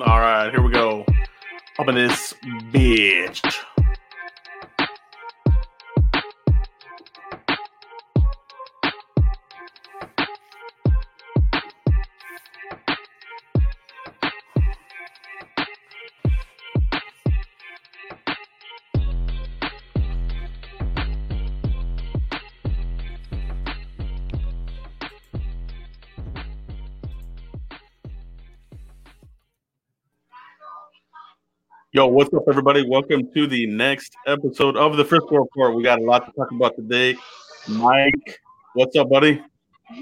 All right, here we go. Up in this bitch. Yo, what's up, everybody? Welcome to the next episode of the Frisco Report. We got a lot to talk about today. Mike, what's up, buddy?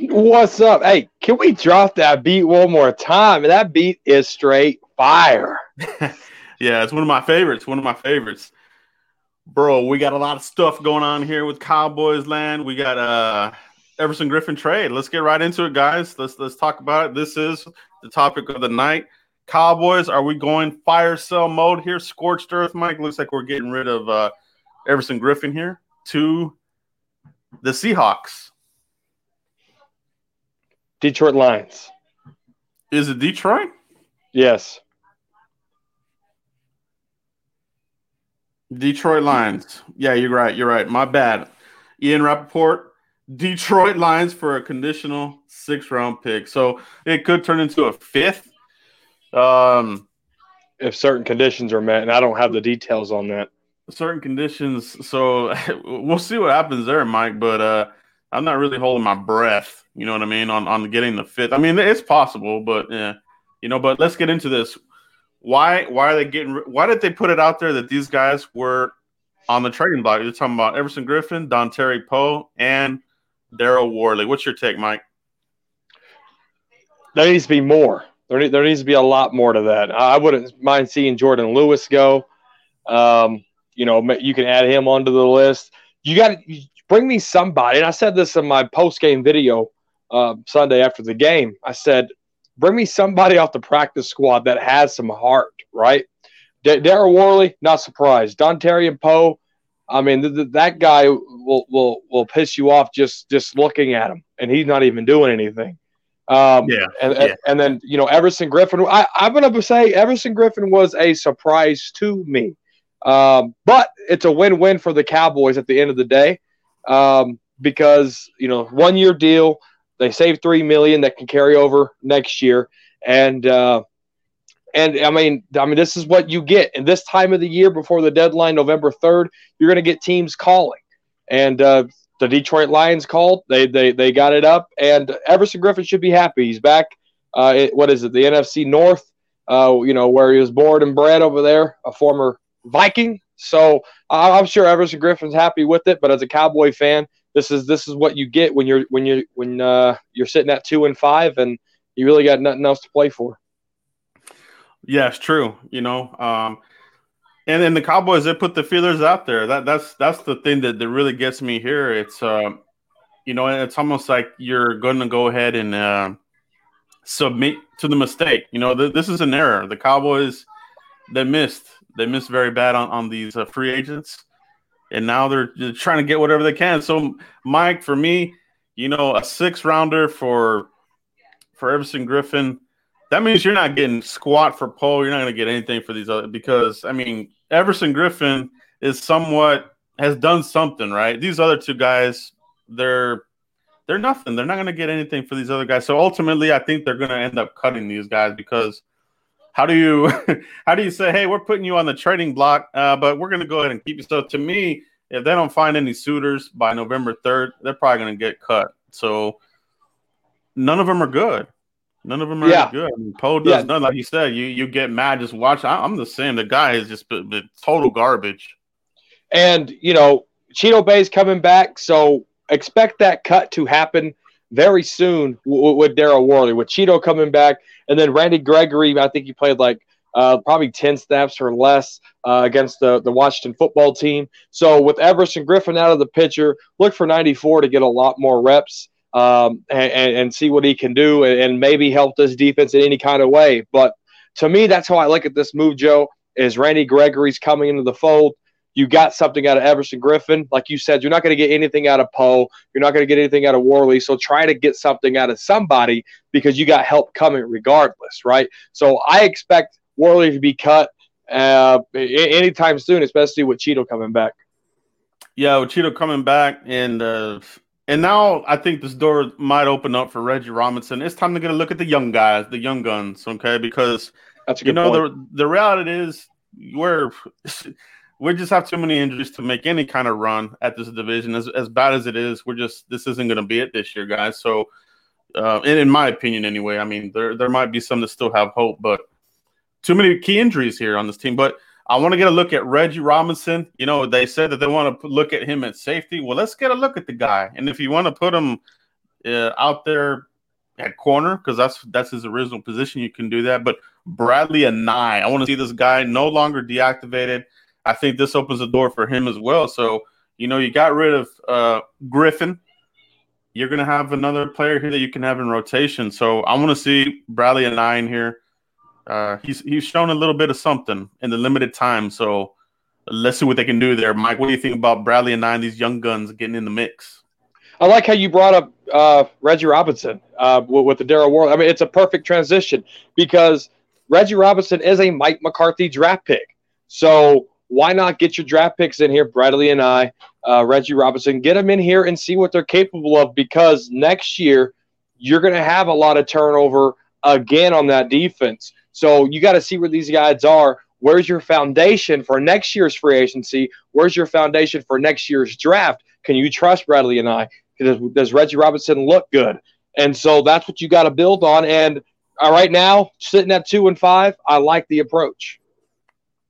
What's up? Hey, can we drop that beat one more time? That beat is straight fire. yeah, it's one of my favorites. One of my favorites. Bro, we got a lot of stuff going on here with Cowboys land. We got uh Everson Griffin trade. Let's get right into it, guys. Let's let's talk about it. This is the topic of the night. Cowboys, are we going fire cell mode here? Scorched earth, Mike. Looks like we're getting rid of uh, Everson Griffin here to the Seahawks. Detroit Lions. Is it Detroit? Yes. Detroit Lions. Yeah, you're right. You're right. My bad. Ian Rapoport, Detroit Lions for a conditional six round pick. So it could turn into a fifth um, if certain conditions are met, and I don't have the details on that. Certain conditions, so we'll see what happens there, Mike. But uh, I'm not really holding my breath. You know what I mean on on getting the fifth. I mean, it's possible, but yeah, you know. But let's get into this. Why why are they getting? Why did they put it out there that these guys were on the trading block? You're talking about Everson Griffin, Dontari Poe, and Daryl Worley. What's your take, Mike? There needs to be more. There, there needs to be a lot more to that. I wouldn't mind seeing Jourdan Lewis go. Um, you know, you can add him onto the list. You got to bring me somebody. And I said this in my post game video uh, Sunday after the game. I said, bring me somebody off the practice squad that has some heart, right? D- Daryl Worley, not surprised. Dontari and Poe, I mean, th- th- that guy will will will piss you off just just looking at him, and he's not even doing anything. Um, yeah, and, yeah. and then you know Everson Griffin. I, I'm going to say Everson Griffin was a surprise to me, um, but it's a win-win for the Cowboys at the end of the day um, because you know one year deal. They save three million that can carry over next year, and uh, and I mean, I mean, this is what you get in this time of the year before the deadline, November third. You're going to get teams calling, and uh, the Detroit Lions called. They they they got it up, and Everson Griffin should be happy. He's back. Uh, it, what is it? The NFC North. Uh, you know where he was born and bred over there, a former Viking. So uh, I'm sure Everson Griffin's happy with it. But as a Cowboy fan, this is this is what you get when you're when you're when uh, you're sitting at two and five, and you really got nothing else to play for. Yeah, it's true. You know, um, and then the Cowboys, they put the feelers out there. That that's that's the thing that, that really gets me here. It's uh, you know, it's almost like you're going to go ahead and uh, submit to the mistake. You know, th- this is an error. The Cowboys they missed. They missed very bad on on these uh, free agents, and now they're, they're trying to get whatever they can. So, Mike, for me, you know, a six rounder for for Everson Griffin. that means you're not getting squat for Poe. You're not going to get anything for these other because I mean Everson Griffin is somewhat has done something right. These other two guys, they're they're nothing. They're not going to get anything for these other guys. So ultimately, I think they're going to end up cutting these guys because how do you how do you say, hey, we're putting you on the trading block, uh, but we're going to go ahead and keep you. So to me, if they don't find any suitors by November third, they're probably going to get cut. So none of them are good. None of them are yeah. good. I mean, Poe does yeah. none. Like you said, you you get mad just watch. I, am the same. The guy is just been total garbage. And you know, Chidobe's coming back, so expect that cut to happen very soon w- with Daryl Worley, with Cheeto coming back, and then Randy Gregory. I think he played like uh, probably 10 snaps or less uh, against the, the Washington football team. So with Everson Griffin out of the picture, look for 94 to get a lot more reps um, and, and, see what he can do and, and maybe help this defense in any kind of way. But to me, that's how I look at this move, Joe, is Randy Gregory's coming into the fold. You got something out of Everson Griffin. Like you said, you're not going to get anything out of Poe. You're not going to get anything out of Worley. So try to get something out of somebody because you got help coming regardless, right? So I expect Worley to be cut uh, anytime soon, especially with Cheeto coming back. Yeah, with Cheeto coming back, and uh, and now I think this door might open up for Reggie Robinson. It's time to get a look at the young guys, the young guns, okay? Because That's you know point. the the reality is we're we just have too many injuries to make any kind of run at this division. As as bad as it is, we're just this isn't going to be it this year, guys. So, uh, and in my opinion, anyway, I mean there there might be some that still have hope, but too many key injuries here on this team. But I want to get a look at Reggie Robinson. You know, they said that they want to look at him at safety. Well, let's get a look at the guy, and if you want to put him uh, out there at corner because that's that's his original position, you can do that. But Bradlee Anae, I I want to see this guy no longer deactivated. I think this opens the door for him as well. So, you know, you got rid of uh, Griffin. You're going to have another player here that you can have in rotation. So I want to see Bradlee Anae in here. Uh, he's he's shown a little bit of something in the limited time. So let's see what they can do there. Mike, what do you think about Bradlee Anae, these young guns getting in the mix? I like how you brought up uh, Reggie Robinson uh, with, with, the Daryl Worley. I mean, it's a perfect transition because Reggie Robinson is a Mike McCarthy draft pick. So why not get your draft picks in here, Bradlee Anae, uh, Reggie Robinson, get them in here and see what they're capable of because next year you're going to have a lot of turnover again on that defense. So you got to see where these guys are. Where's your foundation for next year's free agency? Where's your foundation for next year's draft? Can you trust Bradlee Anae? Does, does Reggie Robinson look good? And so that's what you got to build on. And uh, right now, sitting at two and five, I like the approach.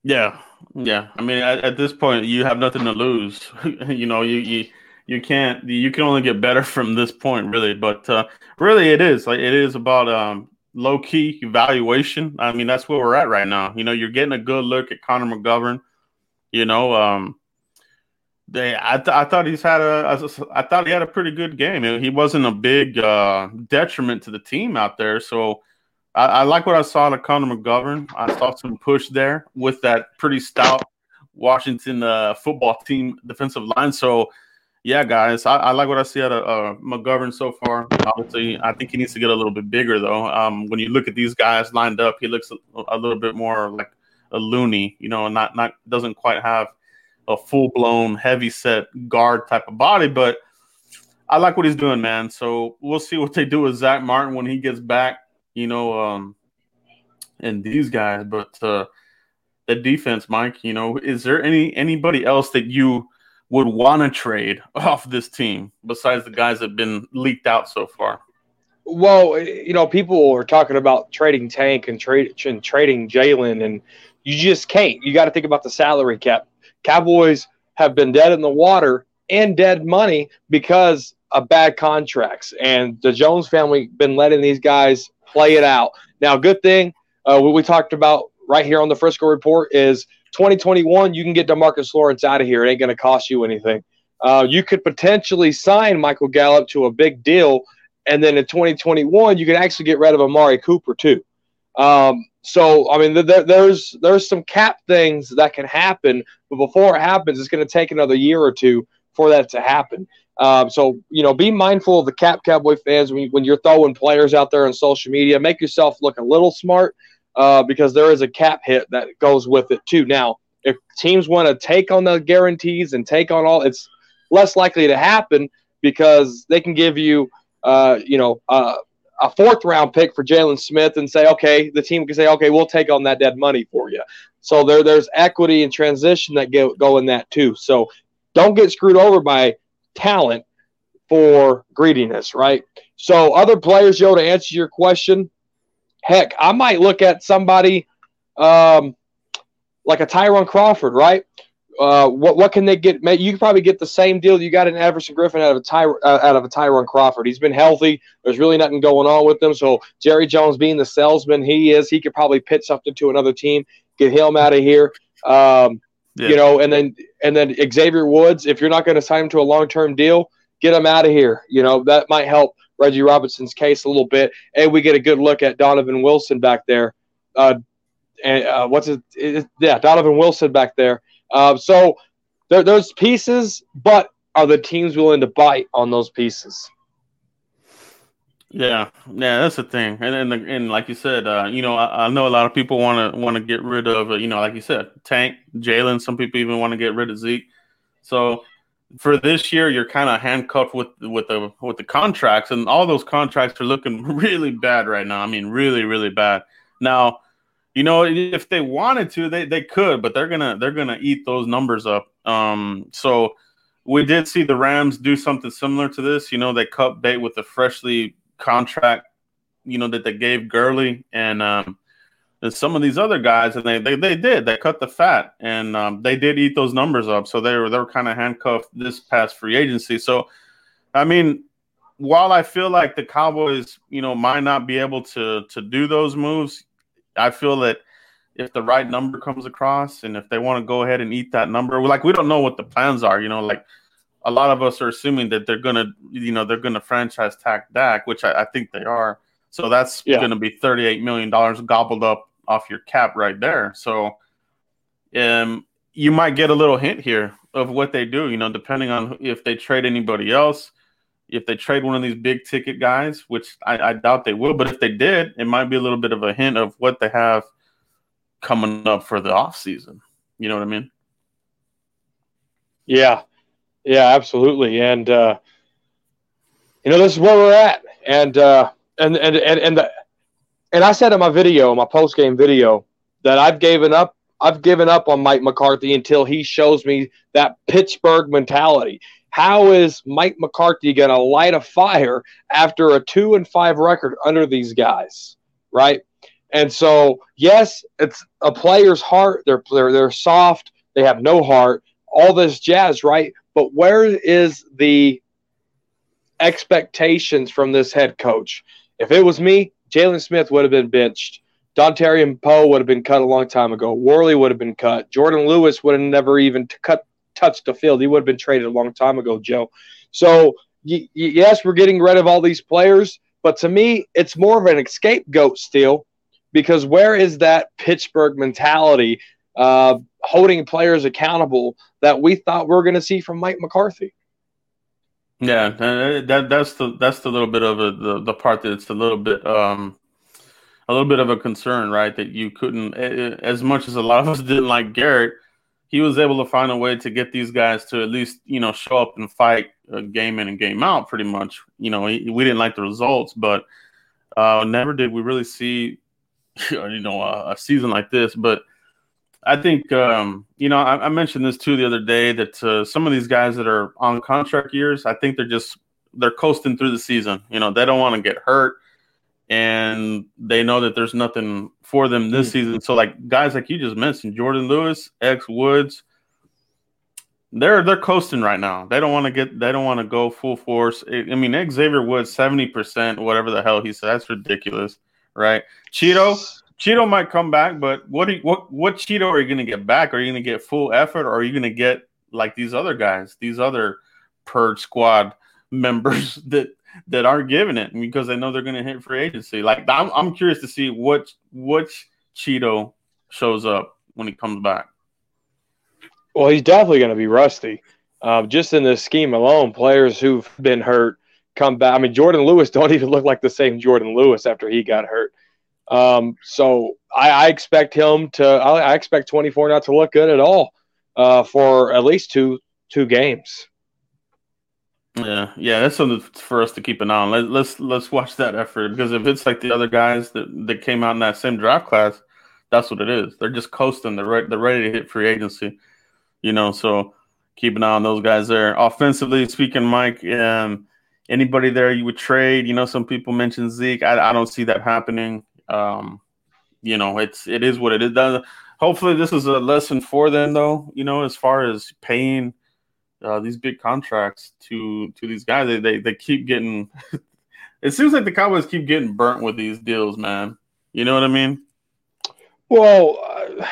Yeah, yeah, I mean, at, at, this point, you have nothing to lose. you know, you you you can't. You can only get better from this point, really. But uh, really, it is like it is about um, low key evaluation. I mean, that's where we're at right now. You know, you're getting a good look at Connor McGovern. You know, um, they. I, th- I thought he's had a. I thought he had a pretty good game. He wasn't a big uh, detriment to the team out there. So I, I like what I saw to Connor McGovern. I saw some push there with that pretty stout Washington uh, football team defensive line. So, yeah, guys, I, I like what I see out of uh, McGovern so far. Obviously, I think he needs to get a little bit bigger, though. Um, when you look at these guys lined up, he looks a, a little bit more like a loony, you know, not not doesn't quite have a full blown heavy set guard type of body, but I like what he's doing, man. So we'll see what they do with Zack Martin when he gets back you know, um, and these guys. But uh, the defense, Mike, you know, is there any anybody else that you would want to trade off this team besides the guys that have been leaked out so far? Well, you know, people are talking about trading Tank and, trade, and trading Jaylon, and you just can't. You got to think about the salary cap. Cowboys have been dead in the water and dead money because of bad contracts, and the Jones family been letting these guys play it out. Now, good thing uh, what we talked about right here on the Frisco report is 2021. You can get Demarcus Lawrence out of here. It ain't going to cost you anything. Uh, you could potentially sign Michael Gallup to a big deal, and then in 2021 you can actually get rid of Amari Cooper too. Um, so I mean, th- there's there's some cap things that can happen, but before it happens, it's going to take another year or two for that to happen. Um, so you know, be mindful of the Cap Cowboy fans when, when you're throwing players out there on social media. Make yourself look a little smart uh, because there is a cap hit that goes with it too. Now, if teams want to take on the guarantees and take on all, it's less likely to happen because they can give you, uh, you know, uh, a fourth round pick for Jaylon Smith and say, okay, the team can say, okay, we'll take on that dead money for you. So there, there's equity and transition that go, go in that too. So don't get screwed over by talent for greediness, right? So, other players, Joe, to answer your question, heck, I might look at somebody um, like a Tyrone Crawford, right? Uh, what what can they get? You can probably get the same deal you got in Everson Griffin out of a Ty, uh, out of a Tyrone Crawford. He's been healthy. There's really nothing going on with them. So Jerry Jones, being the salesman he is, he could probably pitch something to another team, get him out of here. Um, yeah. You know, and then and then Xavier Woods, if you're not going to sign him to a long term deal, get him out of here. You know, that might help Reggie Robinson's case a little bit. And we get a good look at Donovan Wilson back there. Uh, and uh, what's it, it? Yeah, Donovan Wilson back there. Uh, so there, there's pieces, but are the teams willing to bite on those pieces? Yeah, yeah, that's the thing, and and, the, and like you said, uh, you know, I, I, know a lot of people want to want to get rid of, uh, you know, like you said, Tank, Jaylon. Some people even want to get rid of Zeke. So for this year, you're kind of handcuffed with with the with the contracts, and all those contracts are looking really bad right now. I mean, really, really bad. Now, you know, if they wanted to, they they could, but they're gonna they're gonna eat those numbers up. Um, so we did see the Rams do something similar to this. You know, they cut bait with a freshly contract, you know, that they gave Gurley and um, some of these other guys, and they they, they did they cut the fat, and um, they did eat those numbers up. So they were they were kind of handcuffed this past free agency. So, I mean, while I feel like the Cowboys, you know, might not be able to to do those moves, I feel that if the right number comes across and if they want to go ahead and eat that number, like we don't know what the plans are, you know, like a lot of us are assuming that they're gonna, you know, they're gonna franchise tag Dak, which I, I think they are. So that's yeah. gonna be thirty-eight million dollars gobbled up off your cap right there. So, um, you might get a little hint here of what they do. You know, depending on if they trade anybody else, if they trade one of these big ticket guys, which I, I doubt they will, but if they did, it might be a little bit of a hint of what they have coming up for the off season. You know what I mean? Yeah, yeah, absolutely. And uh, you know, this is where we're at. And uh, and and and and the, and I said in my video, my post game video, that I've given up. I've given up on Mike McCarthy until he shows me that Pittsburgh mentality. How is Mike McCarthy going to light a fire after a two and five record under these guys? Right. And so, yes, it's a player's heart. They're, they're, they're soft. They have no heart. All this jazz, right? But where is the expectations from this head coach? If it was me, Jaylon Smith would have been benched. Dontari Poe would have been cut a long time ago. Worley would have been cut. Jourdan Lewis would have never even cut touched the field. He would have been traded a long time ago, Joe. So y- yes, we're getting rid of all these players, but to me, it's more of an scapegoat still because where is that Pittsburgh mentality uh, holding players accountable that we thought we are going to see from Mike McCarthy. Yeah, that that's the that's the little bit of a, the the part that's a little bit um a little bit of a concern, right? That you couldn't as much as a lot of us didn't like Garrett, he was able to find a way to get these guys to at least you know show up and fight game in and game out. Pretty much, you know, we didn't like the results, but uh, never did we really see you know a, a season like this, but I think um, you know I, I, mentioned this too the other day that uh, some of these guys that are on contract years, I think they're just they're coasting through the season. You know, they don't want to get hurt, and they know that there's nothing for them this mm. season. So, like guys like you just mentioned, Jourdan Lewis, X Woods, they're they're coasting right now. They don't want to get they don't want to go full force. I mean, Xavier Woods seventy percent, whatever the hell he said, that's ridiculous, right? Cheeto Cheeto might come back, but what you, what what Cheeto are you going to get back? Are you going to get full effort, or are you going to get like these other guys, these other purge squad members that that aren't giving it because they know they're going to hit free agency? Like I'm, I'm curious to see what which Cheeto shows up when he comes back. Well, he's definitely going to be rusty. Um, just in this scheme alone, players who've been hurt come back. I mean, Jourdan Lewis don't even look like the same Jourdan Lewis after he got hurt. Um, so I, I, expect him to. I, I, expect 24 not to look good at all uh, for at least two two games. Yeah, yeah, that's something for us to keep an eye on. Let, us let's, let's watch that effort because if it's like the other guys that, that came out in that same draft class, that's what it is. They're just coasting. They're re- they're ready to hit free agency. You know, so keep an eye on those guys there. Offensively speaking, Mike, um, anybody there you would trade? You know, some people mentioned Zeke. I, I don't see that happening. Um, you know, it's it is what it is. Hopefully, this is a lesson for them, though. You know, as far as paying uh, these big contracts to to these guys, they they, they keep getting. it seems like the Cowboys keep getting burnt with these deals, man. You know what I mean? Well, uh,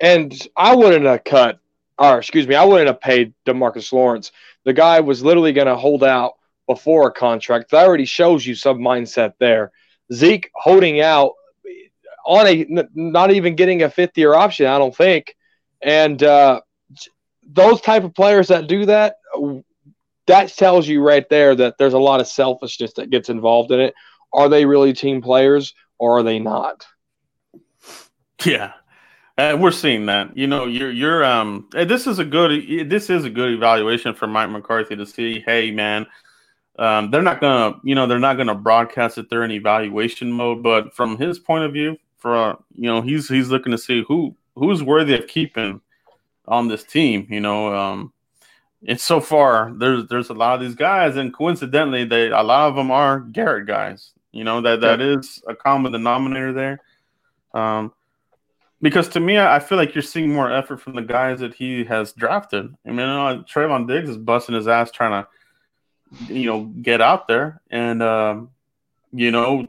and I wouldn't have cut, or excuse me, I wouldn't have paid Demarcus Lawrence. The guy was literally going to hold out before a contract. That already shows you some mindset there. Zeke holding out on a not even getting a fifth year option, I don't think. And uh, those type of players that do that, that tells you right there that there's a lot of selfishness that gets involved in it. Are they really team players or are they not? Yeah. Uh, we're seeing that. You know, you're you're um this is a good this is a good evaluation for Mike McCarthy to see, hey man, um, they're not gonna, you know, they're not gonna broadcast that they're in evaluation mode, but from his point of view, for uh, you know, he's he's looking to see who who's worthy of keeping on this team, you know. Um and so far there's there's a lot of these guys, and coincidentally, they a lot of them are Garrett guys. You know that that is a common denominator there. Um, because to me, I feel like you're seeing more effort from the guys that he has drafted. I mean, you know, Trevon Diggs is busting his ass trying to, you know, get out there, and um, you know,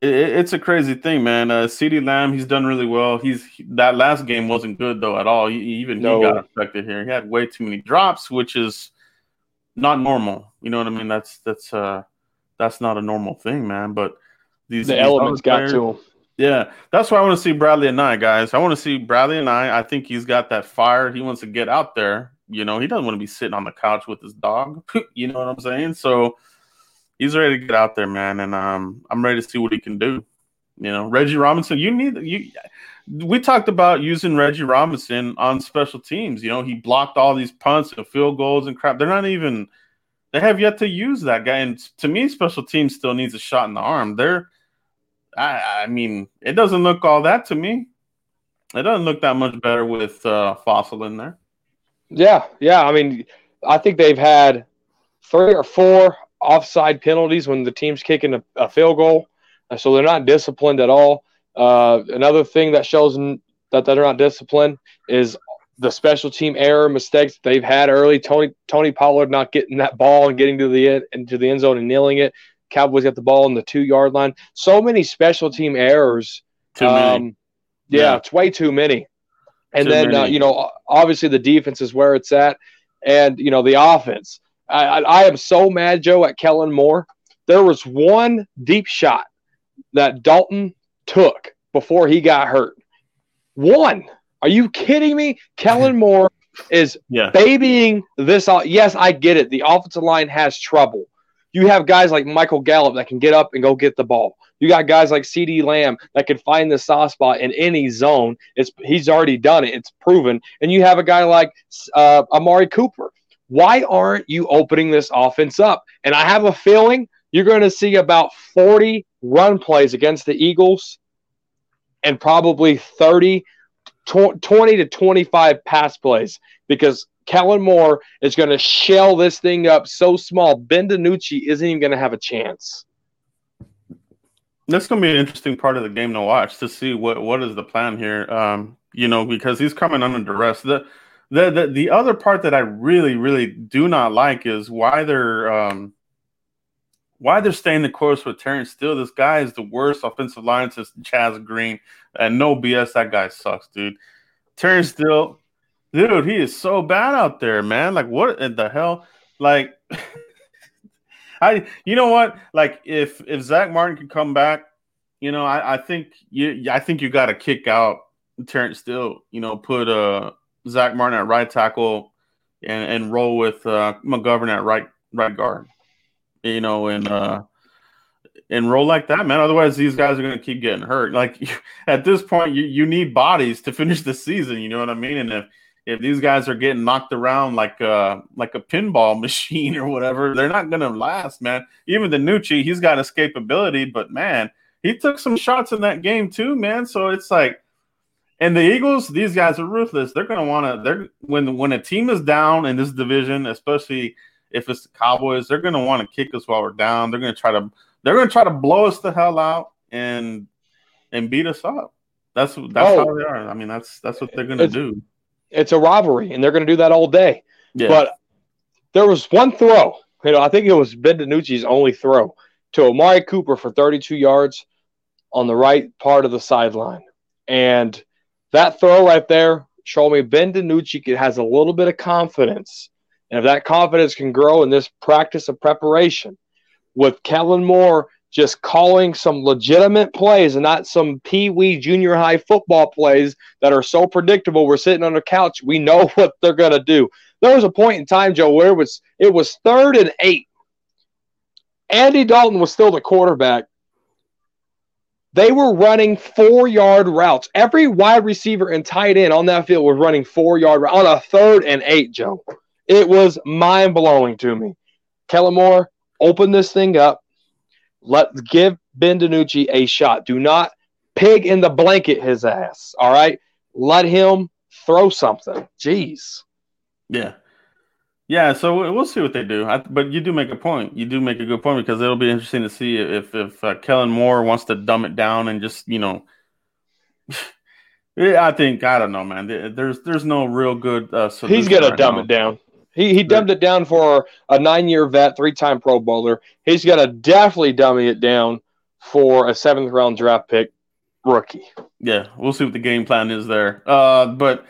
it, it's a crazy thing, man. Uh, CeeDee Lamb, he's done really well. He's that last game wasn't good though at all. He, even no. he got affected here. He had way too many drops, which is not normal. You know what I mean? That's that's uh that's not a normal thing, man. But these the these elements got to him. Yeah, that's why I want to see Bradlee Anae, guys. I want to see Bradlee Anae. I think he's got that fire. He wants to get out there. You know, he doesn't want to be sitting on the couch with his dog. you know what I'm saying? So he's ready to get out there, man, and um, I'm ready to see what he can do. You know, Reggie Robinson. You need you. We talked about using Reggie Robinson on special teams. You know, he blocked all these punts and field goals and crap. They're not even. They have yet to use that guy, and to me, special teams still needs a shot in the arm. They're. I, I mean, it doesn't look all that to me. It doesn't look that much better with uh, Fassel in there. Yeah, yeah. I mean, I think they've had three or four offside penalties when the team's kicking a, a field goal. So they're not disciplined at all. Uh, another thing that shows that they're not disciplined is the special team error mistakes they've had early. Tony Tony Pollard not getting that ball and getting to the end, into the end zone and nailing it. Cowboys got the ball on the two yard line. So many special team errors. Too um, many. Yeah, yeah, it's way too many. And too then uh, you know, obviously the defense is where it's at, and you know the offense. I, I am so mad, Joe, at Kellen Moore. There was one deep shot that Dalton took before he got hurt. One. Are you kidding me? Kellen Moore is yeah. babying this. Yes, I get it. The offensive line has trouble. You have guys like Michael Gallup that can get up and go get the ball. You got guys like CeeDee Lamb that can find the soft spot in any zone. It's he's already done it. It's proven. And you have a guy like uh, Amari Cooper why aren't you opening this offense up? And I have a feeling you're going to see about 40 run plays against the Eagles and probably 30, 20 to 25 pass plays because Kellen Moore is going to shell this thing up so small. Ben DiNucci isn't even going to have a chance. That's going to be an interesting part of the game to watch to see what what is the plan here. Um, you know, because he's coming under duress. The the, the the other part that I really really do not like is why they're um, why they're staying the course with Terence Steele. This guy is the worst offensive line since Chaz Green, and no BS. That guy sucks, dude. Terence Steele, dude, he is so bad out there, man. Like what in the hell? Like, I you know what? Like if if Zach Martin could come back, you know, I, I think you I think you got to kick out Terence Steele. You know, put uh, Zack Martin at right tackle and, and roll with uh, McGovern at right right guard. You know, and uh, and roll like that, man. Otherwise, these guys are going to keep getting hurt. Like at this point, you, you need bodies to finish the season. You know what I mean? And if if these guys are getting knocked around like uh like a pinball machine or whatever, they're not going to last, man. Even DiNucci, he's got escapability, but man, he took some shots in that game too, man. So it's like and the Eagles, these guys are ruthless. They're gonna want to. They're when when a team is down in this division, especially if it's the Cowboys, they're gonna want to kick us while we're down. They're gonna try to. They're gonna try to blow us the hell out and and beat us up. That's that's oh, how they are. I mean, that's that's what they're gonna do. It's a robbery, and they're gonna do that all day. Yeah. But there was one throw. You know, I think it was Ben DiNucci's only throw to Amari Cooper for 32 yards on the right part of the sideline, and that throw right there showed me Ben DiNucci has a little bit of confidence. And if that confidence can grow in this practice of preparation, with Kellen Moore just calling some legitimate plays and not some pee wee junior high football plays that are so predictable. We're sitting on the couch. We know what they're going to do. there was a point in time, Joe, where it was it was third and eight. Andy Dalton was still the quarterback. They were running four yard routes. Every wide receiver and tight end on that field was running four yard routes on a third and eight, Joe. It was mind blowing to me. Kellen Moore, open this thing up. Let's give Ben DiNucci a shot. Do not pig in the blanket his ass. All right. Let him throw something. Jeez. Yeah. Yeah, so we'll see what they do. I, but you do make a point. You do make a good point because it'll be interesting to see if if uh, Kellen Moore wants to dumb it down and just you know. I think I don't know, man. There's there's no real good. Uh, He's gonna right dumb now. it down. He he dumbed it down for a nine year vet, three time Pro Bowler. He's gonna definitely dummy it down for a seventh round draft pick rookie. Yeah, we'll see what the game plan is there. Uh, but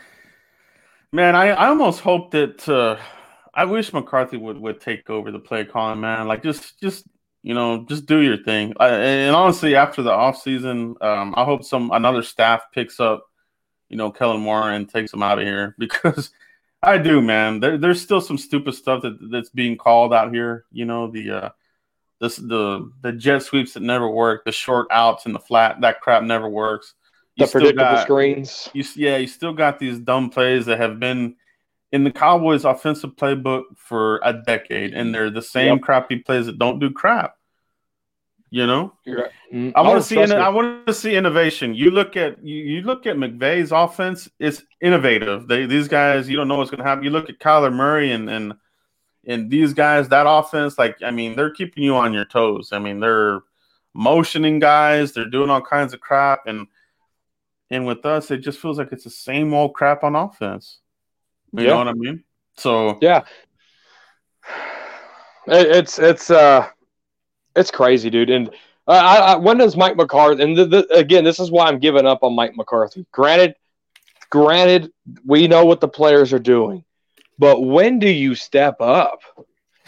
man, I, I almost hope that uh, I wish McCarthy would would take over the play calling, man. Like just just you know just do your thing. I, and honestly, after the offseason, um, I hope some another staff picks up, you know, Kellen Moore and takes him out of here because I do, man. There, there's still some stupid stuff that that's being called out here. You know the. Uh, this, the the jet sweeps that never work, the short outs and the flat that crap never works. You the predictable got, screens. You, yeah, you still got these dumb plays that have been in the Cowboys' offensive playbook for a decade, and they're the same yep. crappy plays that don't do crap. You know, right. mm, I want to see. In, I want to see innovation. You look at you, you look at McVay's offense; it's innovative. They these guys, you don't know what's going to happen. You look at Kyler Murray and and and these guys, that offense, like I mean, they're keeping you on your toes. I mean, they're motioning guys, they're doing all kinds of crap, and and with us, it just feels like it's the same old crap on offense. You yeah. know what I mean? So yeah, it's it's uh it's crazy, dude. And uh, I, I, when does Mike McCarthy? And the, the, again, this is why I'm giving up on Mike McCarthy. Granted, granted, we know what the players are doing, but when do you step up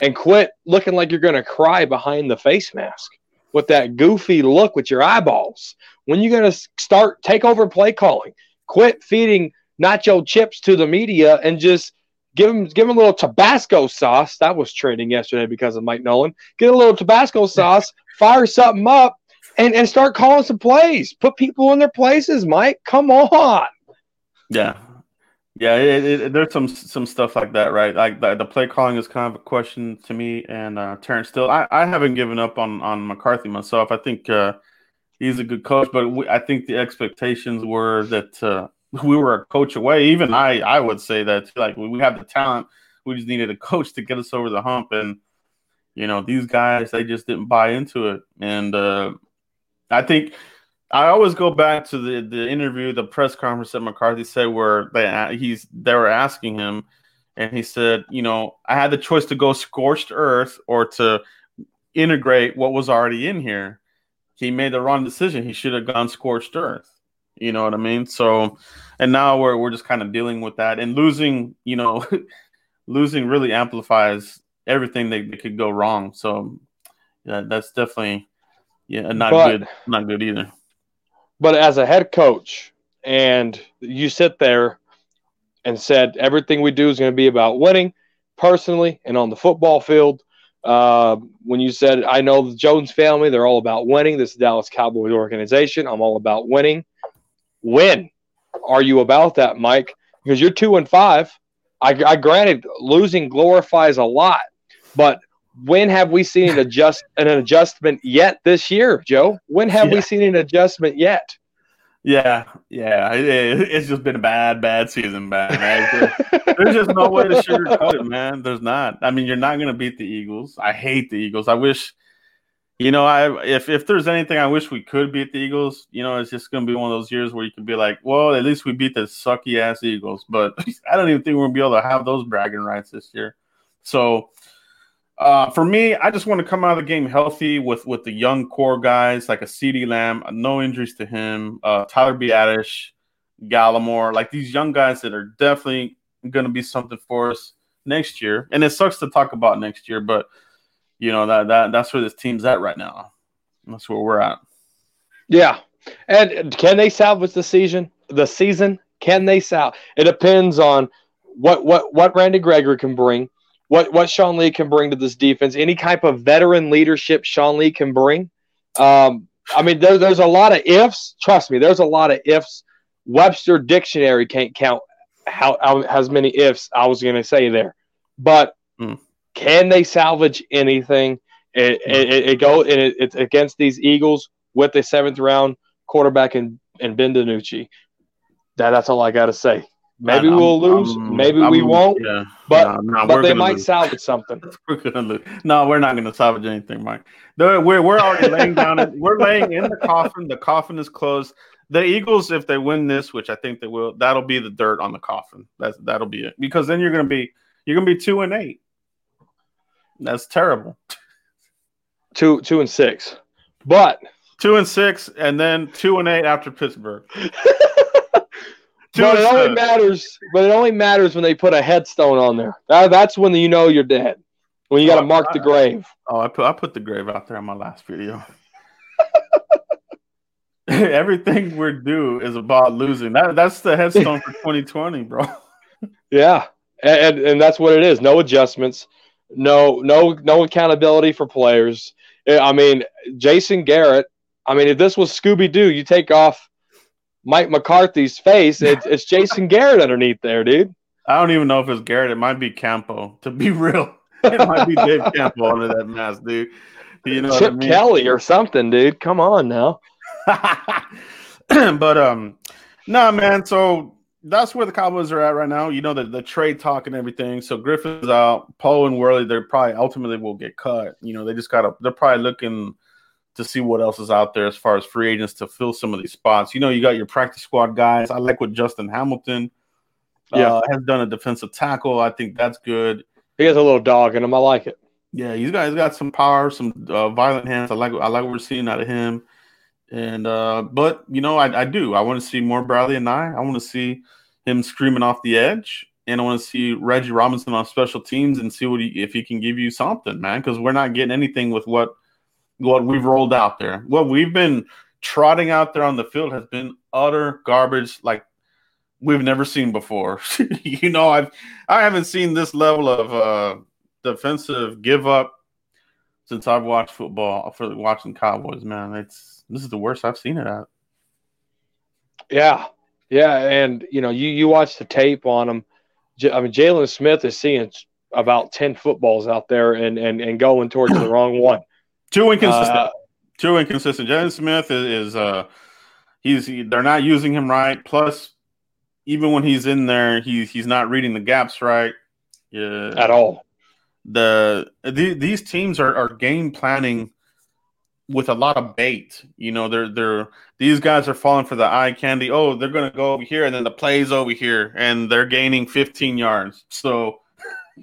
and quit looking like you're going to cry behind the face mask with that goofy look with your eyeballs? When you going to start take over play calling? Quit feeding nacho chips to the media and just give him give him a little Tabasco sauce. That was trending yesterday because of Mike Nolan. Get a little Tabasco sauce, fire something up, and and start calling some plays. Put people in their places, Mike. Come on. Yeah, yeah. It, it, there's some some stuff like that, right? Like the, the, play calling is kind of a question to me and uh, Terrence. Still, I, I haven't given up on on McCarthy myself. I think. Uh, he's a good coach, but we, I think the expectations were that uh, we were a coach away. Even I, I would say that like we have the talent, we just needed a coach to get us over the hump. And you know, these guys they just didn't buy into it. And uh, I think I always go back to the the interview, the press conference that McCarthy said where they he's they were asking him, and he said, you know, I had the choice to go scorched earth or to integrate what was already in here. He made the wrong decision. He should have gone scorched earth. You know what I mean? So, and now we're we're just kind of dealing with that and losing. You know, losing really amplifies everything that, that could go wrong. So, yeah, that's definitely yeah not but, good. Not good either. But as a head coach, and you sit there and said everything we do is going to be about winning, personally and on the football field. Uh, when you said, I know the Jones family, they're all about winning. This is Dallas Cowboys organization. I'm all about winning when are you about that, Mike? Because you're two and five. I, I granted losing glorifies a lot, but when have we seen an adjust an adjustment yet this year, Joe? When have yeah. we seen an adjustment yet? Yeah, yeah, it, it's just been a bad, bad season, bad. bad. There's just no way to sugarcoat it, man. There's not. I mean, you're not going to beat the Eagles. I hate the Eagles. I wish you know, I if if there's anything I wish we could beat the Eagles, you know, it's just gonna be one of those years where you can be like, well, at least we beat the sucky ass Eagles. But I don't even think we're gonna be able to have those bragging rights this year. So uh, for me, I just want to come out of the game healthy with with the young core guys like a CeeDee Lamb, no injuries to him, uh, Tyler Biadasz, Gallimore, like these young guys that are definitely going to be something for us next year. And it sucks to talk about next year, but you know that that that's where this team's at right now. That's where we're at. Yeah, and can they salvage the season? The season can they salvage? It depends on what what what Randy Gregory can bring, what what Sean Lee can bring to this defense, any type of veteran leadership Sean Lee can bring. Um, I mean, there, there's a lot of ifs. Trust me, there's a lot of ifs. Webster Dictionary can't count how, how as many ifs I was going to say there, but. Can they salvage anything? It, it, it, go it, it's against these Eagles with a seventh round quarterback and and Ben DiNucci. That, that's all I got to say. Maybe I'm, we'll lose. I'm, maybe I'm, we won't. Yeah. But, no, no, but they might lose. salvage something. we're gonna lose. No, we're not going to salvage anything, Mike. We're we're already laying down. It. We're laying in the coffin. The coffin is closed. The Eagles, if they win this, which I think they will, that'll be the dirt on the coffin. That's that'll be it. Because then you're going to be you're going to be two and eight. That's terrible. Two two and six, but two and six, and then two and eight after Pittsburgh. but it only matters. But it only matters when they put a headstone on there. That, that's when you know you're dead. When you got to oh, mark I, the grave. Oh, I put I put the grave out there in my last video. Everything we're due is about losing. That that's the headstone for 2020, bro. yeah, and, and that's what it is. No adjustments. No no no accountability for players. I mean, Jason Garrett. I mean, if this was Scooby Doo, you take off Mike McCarthy's face. It's, it's Jason Garrett underneath there, dude. I don't even know if it's Garrett. It might be Campo. To be real, it might be Dave Campo under that mask, dude. You know Chip I mean? Kelly or something, dude. Come on now. but um, no, nah, man. So that's where the Cowboys are at right now. You know the the trade talk and everything. So Griffin's out. Poe and Worley, they're probably ultimately will get cut. You know, they just gotta. They're probably looking to see what else is out there as far as free agents to fill some of these spots. You know, you got your practice squad guys. I like what Justin Hamilton yeah. Uh, has done a defensive tackle. I think that's good. He has a little dog in him. I like it. Yeah, he's got he's got some power, some uh, violent hands. I like I like what we're seeing out of him. And uh, but you know, I, I do. I want to see more Bradlee Anae I want to see him screaming off the edge, and I want to see Reggie Robinson on special teams and see what he if he can give you something, man. Because we're not getting anything with what what we've rolled out there. What we've been trotting out there on the field has been utter garbage, like we've never seen before. you know, I've I haven't seen this level of uh, defensive give up since I've watched football for watching Cowboys. Man, it's this is the worst I've seen it at. Yeah, yeah, and you know, you you watch the tape on them. I mean, Jaylon Smith is seeing about ten footballs out there and and and going towards the wrong one. Too inconsistent. Uh, Too inconsistent. Jaden Smith is, is uh he's they're not using him right. Plus, even when he's in there, he's he's not reading the gaps right. Yeah, at all. The, the these teams are, are game planning with a lot of bait. You know, they're they're these guys are falling for the eye candy. Oh, they're gonna go over here, and then the plays over here, and they're gaining 15 yards. So,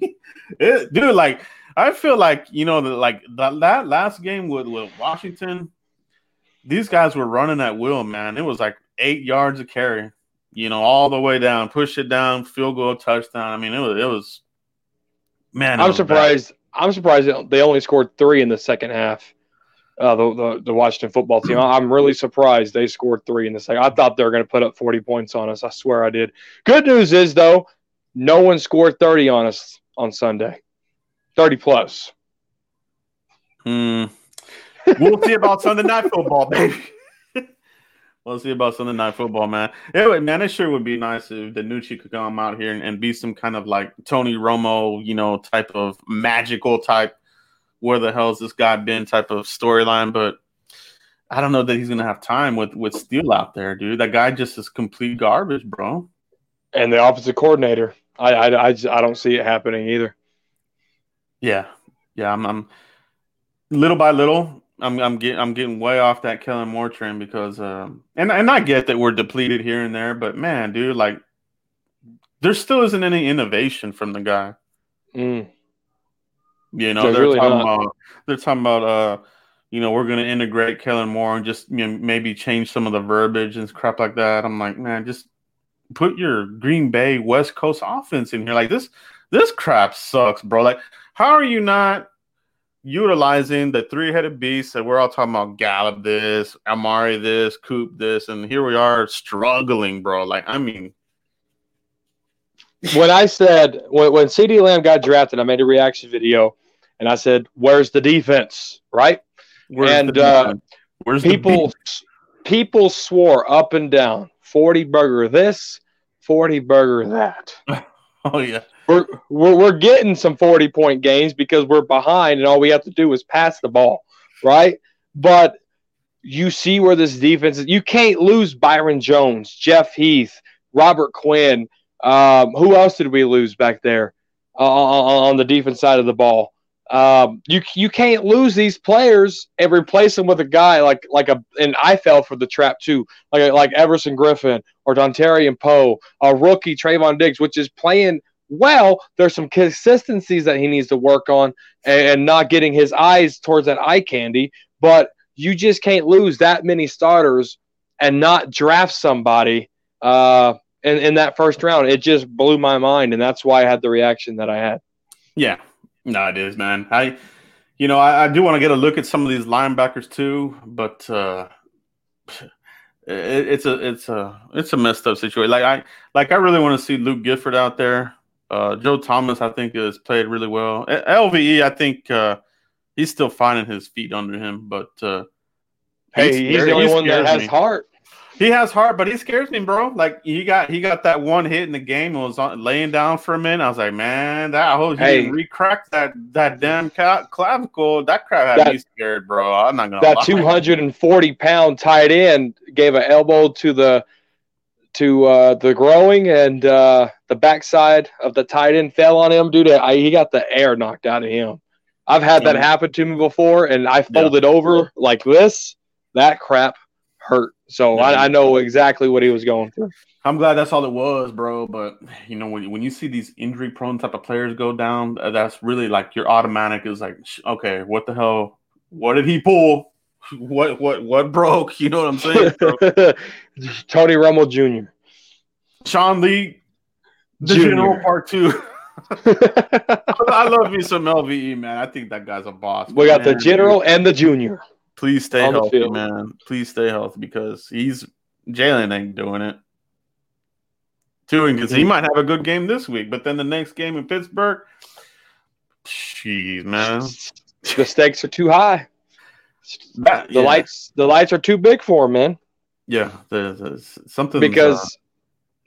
it, dude, like I feel like you know, the, like that, that last game with with Washington, these guys were running at will, man. It was like eight yards of carry, you know, all the way down, push it down, field goal, touchdown. I mean, it was it was man. I'm surprised. Bad. I'm surprised they only scored three in the second half. Uh, the, the, the Washington football team. I'm really surprised they scored three in the second. I thought they were going to put up 40 points on us. I swear I did. Good news is though, no one scored 30 on us on Sunday. 30 plus. Hmm. We'll see about Sunday night football, baby. we'll see about Sunday night football, man. Anyway, man, it sure would be nice if DiNucci could come out here and, and be some kind of like Tony Romo, you know, type of magical type. Where the hell's this guy been? Type of storyline, but I don't know that he's gonna have time with with Steele out there, dude. That guy just is complete garbage, bro. And the offensive coordinator, I I, I, I don't see it happening either. Yeah, yeah. I'm, I'm little by little. I'm I'm getting I'm getting way off that Kellen Moore train because um and and I get that we're depleted here and there, but man, dude, like there still isn't any innovation from the guy. Mm. You know, There's they're really talking not. about they're talking about uh you know, we're going to integrate Kellen Moore and just you know, maybe change some of the verbiage and crap like that. I'm like, man, just put your Green Bay West Coast offense in here. Like this, this crap sucks, bro. Like how are you not utilizing the three-headed beast that we're all talking about Gallup this, Amari this, Coop this, and here we are struggling, bro. Like, I mean, when I said when when CeeDee Lamb got drafted, I made a reaction video, and I said, "Where's the defense?" Right, Where's and uh. Where's people people swore up and down, forty burger this, forty burger that. Oh yeah, We're, we're we're getting some forty point games because we're behind, and all we have to do is pass the ball, right? But you see where this defense is. You can't lose Byron Jones, Jeff Heath, Robert Quinn. Um, who else did we lose back there uh, on the defense side of the ball? Um, you you can't lose these players and replace them with a guy like like a and I fell for the trap too, like like Everson Griffin or Dontari Poe, a rookie Trevon Diggs, which is playing well. There's some consistencies that he needs to work on and, and not getting his eyes towards that eye candy, but you just can't lose that many starters and not draft somebody uh, in, in that first round. It just blew my mind, and that's why I had the reaction that I had. yeah. No, it is, man. I, you know, I, I do want to get a look at some of these linebackers too, but uh, it, it's a it's a it's a messed up situation. Like I like I really want to see Luke Gifford out there. Uh, Joe Thomas, I think, has played really well. LVE, I think uh, he's still finding his feet under him, but uh, Hey, he he's the only one that has me. heart. He has heart, but he scares me, bro. Like he got he got that one hit in the game and was on, laying down for a minute. I was like, man, that I hope he Hey. didn't re-crack that that damn clavicle. That crap had That- me scared, bro. I'm not gonna That 240 pound tight end gave an elbow to the to uh, the growing, and uh, the backside of the tight end fell on him. Dude, I, he got the air knocked out of him. I've had that happen to me before, and I folded over like this. That crap hurt. So. I, I know exactly what he was going through. I'm glad that's all it was, bro. But you know, when when you see these injury-prone type of players go down, uh, that's really like your automatic is like, okay, what the hell? What did he pull? What what what broke? You know what I'm saying? Tony Romo Jr. Sean Lee, the Junior. General Part Two. I love me some LVE, man. I think that guy's a boss. we got the general and the junior. Please stay on healthy, man. Please stay healthy because he's Jaylon ain't doing it. Doing because he mm-hmm. might have a good game this week, but then the next game in Pittsburgh, jeez, man, The stakes are too high. That- The yeah, lights, the lights are too big for him, man. yeah, the, the, something Because uh,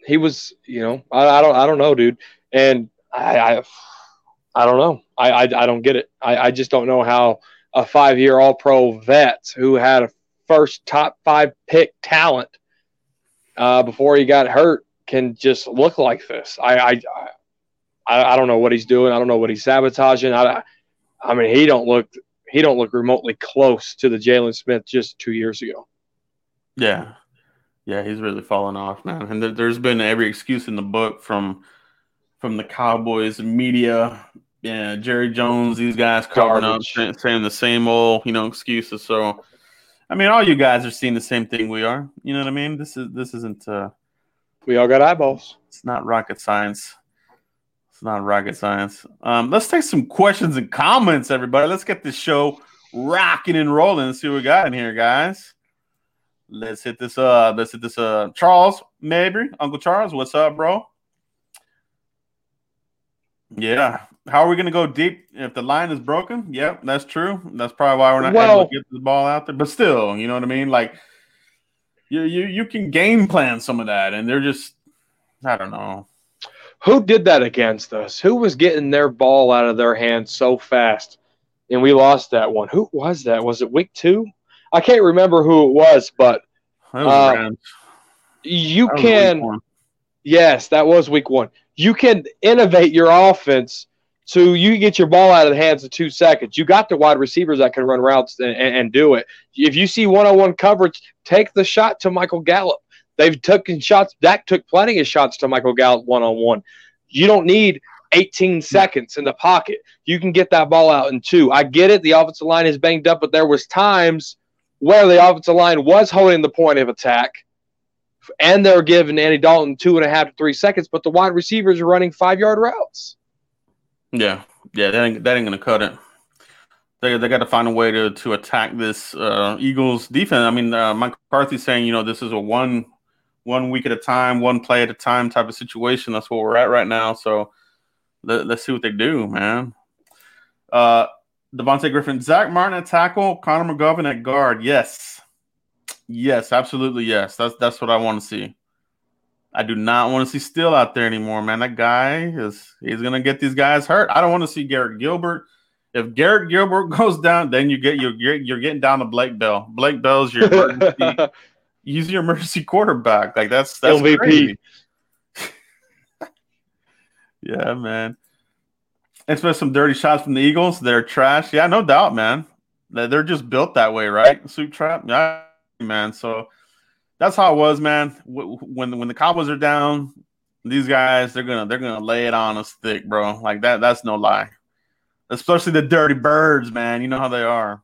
he was, you know, I, I don't, I don't know, dude, and I, I, I don't know. I, I, I don't get it. I, I just don't know how a five-year All-Pro vet who had a first top five pick talent uh, before he got hurt can just look like this. I, I, I, I don't know what he's doing. I don't know what he's sabotaging. I, I mean, he don't look, he don't look remotely close to the Jaylon Smith just two years ago. Yeah, yeah, he's really fallen off, man. And there, there's been every excuse in the book from from the Cowboys media, yeah, Jerry Jones, these guys covering up, saying, the same old, you know, excuses. So, I mean, all you guys are seeing the same thing we are. You know what I mean? This is this isn't uh, We all got eyeballs. it's not rocket science. It's not rocket science. Um, let's take some questions and comments, everybody. Let's get this show rocking and rolling and see what we got in here, guys. Let's hit this up. Let's hit this up. Charles, maybe Uncle Charles, what's up, bro? Yeah. How are we gonna go deep if the line is broken? Yep, that's true. That's probably why we're not Well- able to get the ball out there. But still, you know what I mean? Like you you you can game plan some of that, and they're just I don't know. Who did that against us? Who was getting their ball out of their hands so fast? And we lost that one. Who was that? Was it week two? I can't remember who it was, but was Uh, you That can, yes, that was week one. You can innovate your offense so you get your ball out of the hands in two seconds. You got the wide receivers that can run routes and, and, and do it. If you see one on one coverage, take the shot to Michael Gallup. They've taken shots. Dak took plenty of shots to Michael Gallup one on one. You don't need 18 seconds in the pocket. You can get that ball out in two. I get it. The offensive line is banged up, but there was times where the offensive line was holding the point of attack, and they were giving Andy Dalton two and a half to three seconds, but the wide receivers are running five yard routes. Yeah, yeah, that ain't, that ain't gonna cut it. They they got to find a way to to attack this uh, Eagles defense. I mean, uh, Mike McCarthy's saying you know this is a one one week at a time, one play at a time type of situation. That's what we're at right now. So let, us see what they do, man. Uh, Devontae Griffin, Zack Martin at tackle, Connor McGovern at guard. Yes, yes, absolutely yes. That's that's what I want to see. I do not want to see Steele out there anymore, man. That guy is he's gonna get these guys hurt. I don't want to see Garrett Gilbert. If Garrett Gilbert goes down, then you get you're you're getting down to Blake Bell. Blake Bell's your emergency, he's your emergency quarterback. Like that's that's MVP. yeah, man. Expect some dirty shots from the Eagles. They're trash. Yeah, no doubt, man. They're just built that way, right? Soup trap. Yeah, man. So that's how it was, man. When when the Cowboys are down, these guys they're gonna they're gonna lay it on us thick, bro. Like that. That's no lie. Especially the dirty birds, man. You know how they are.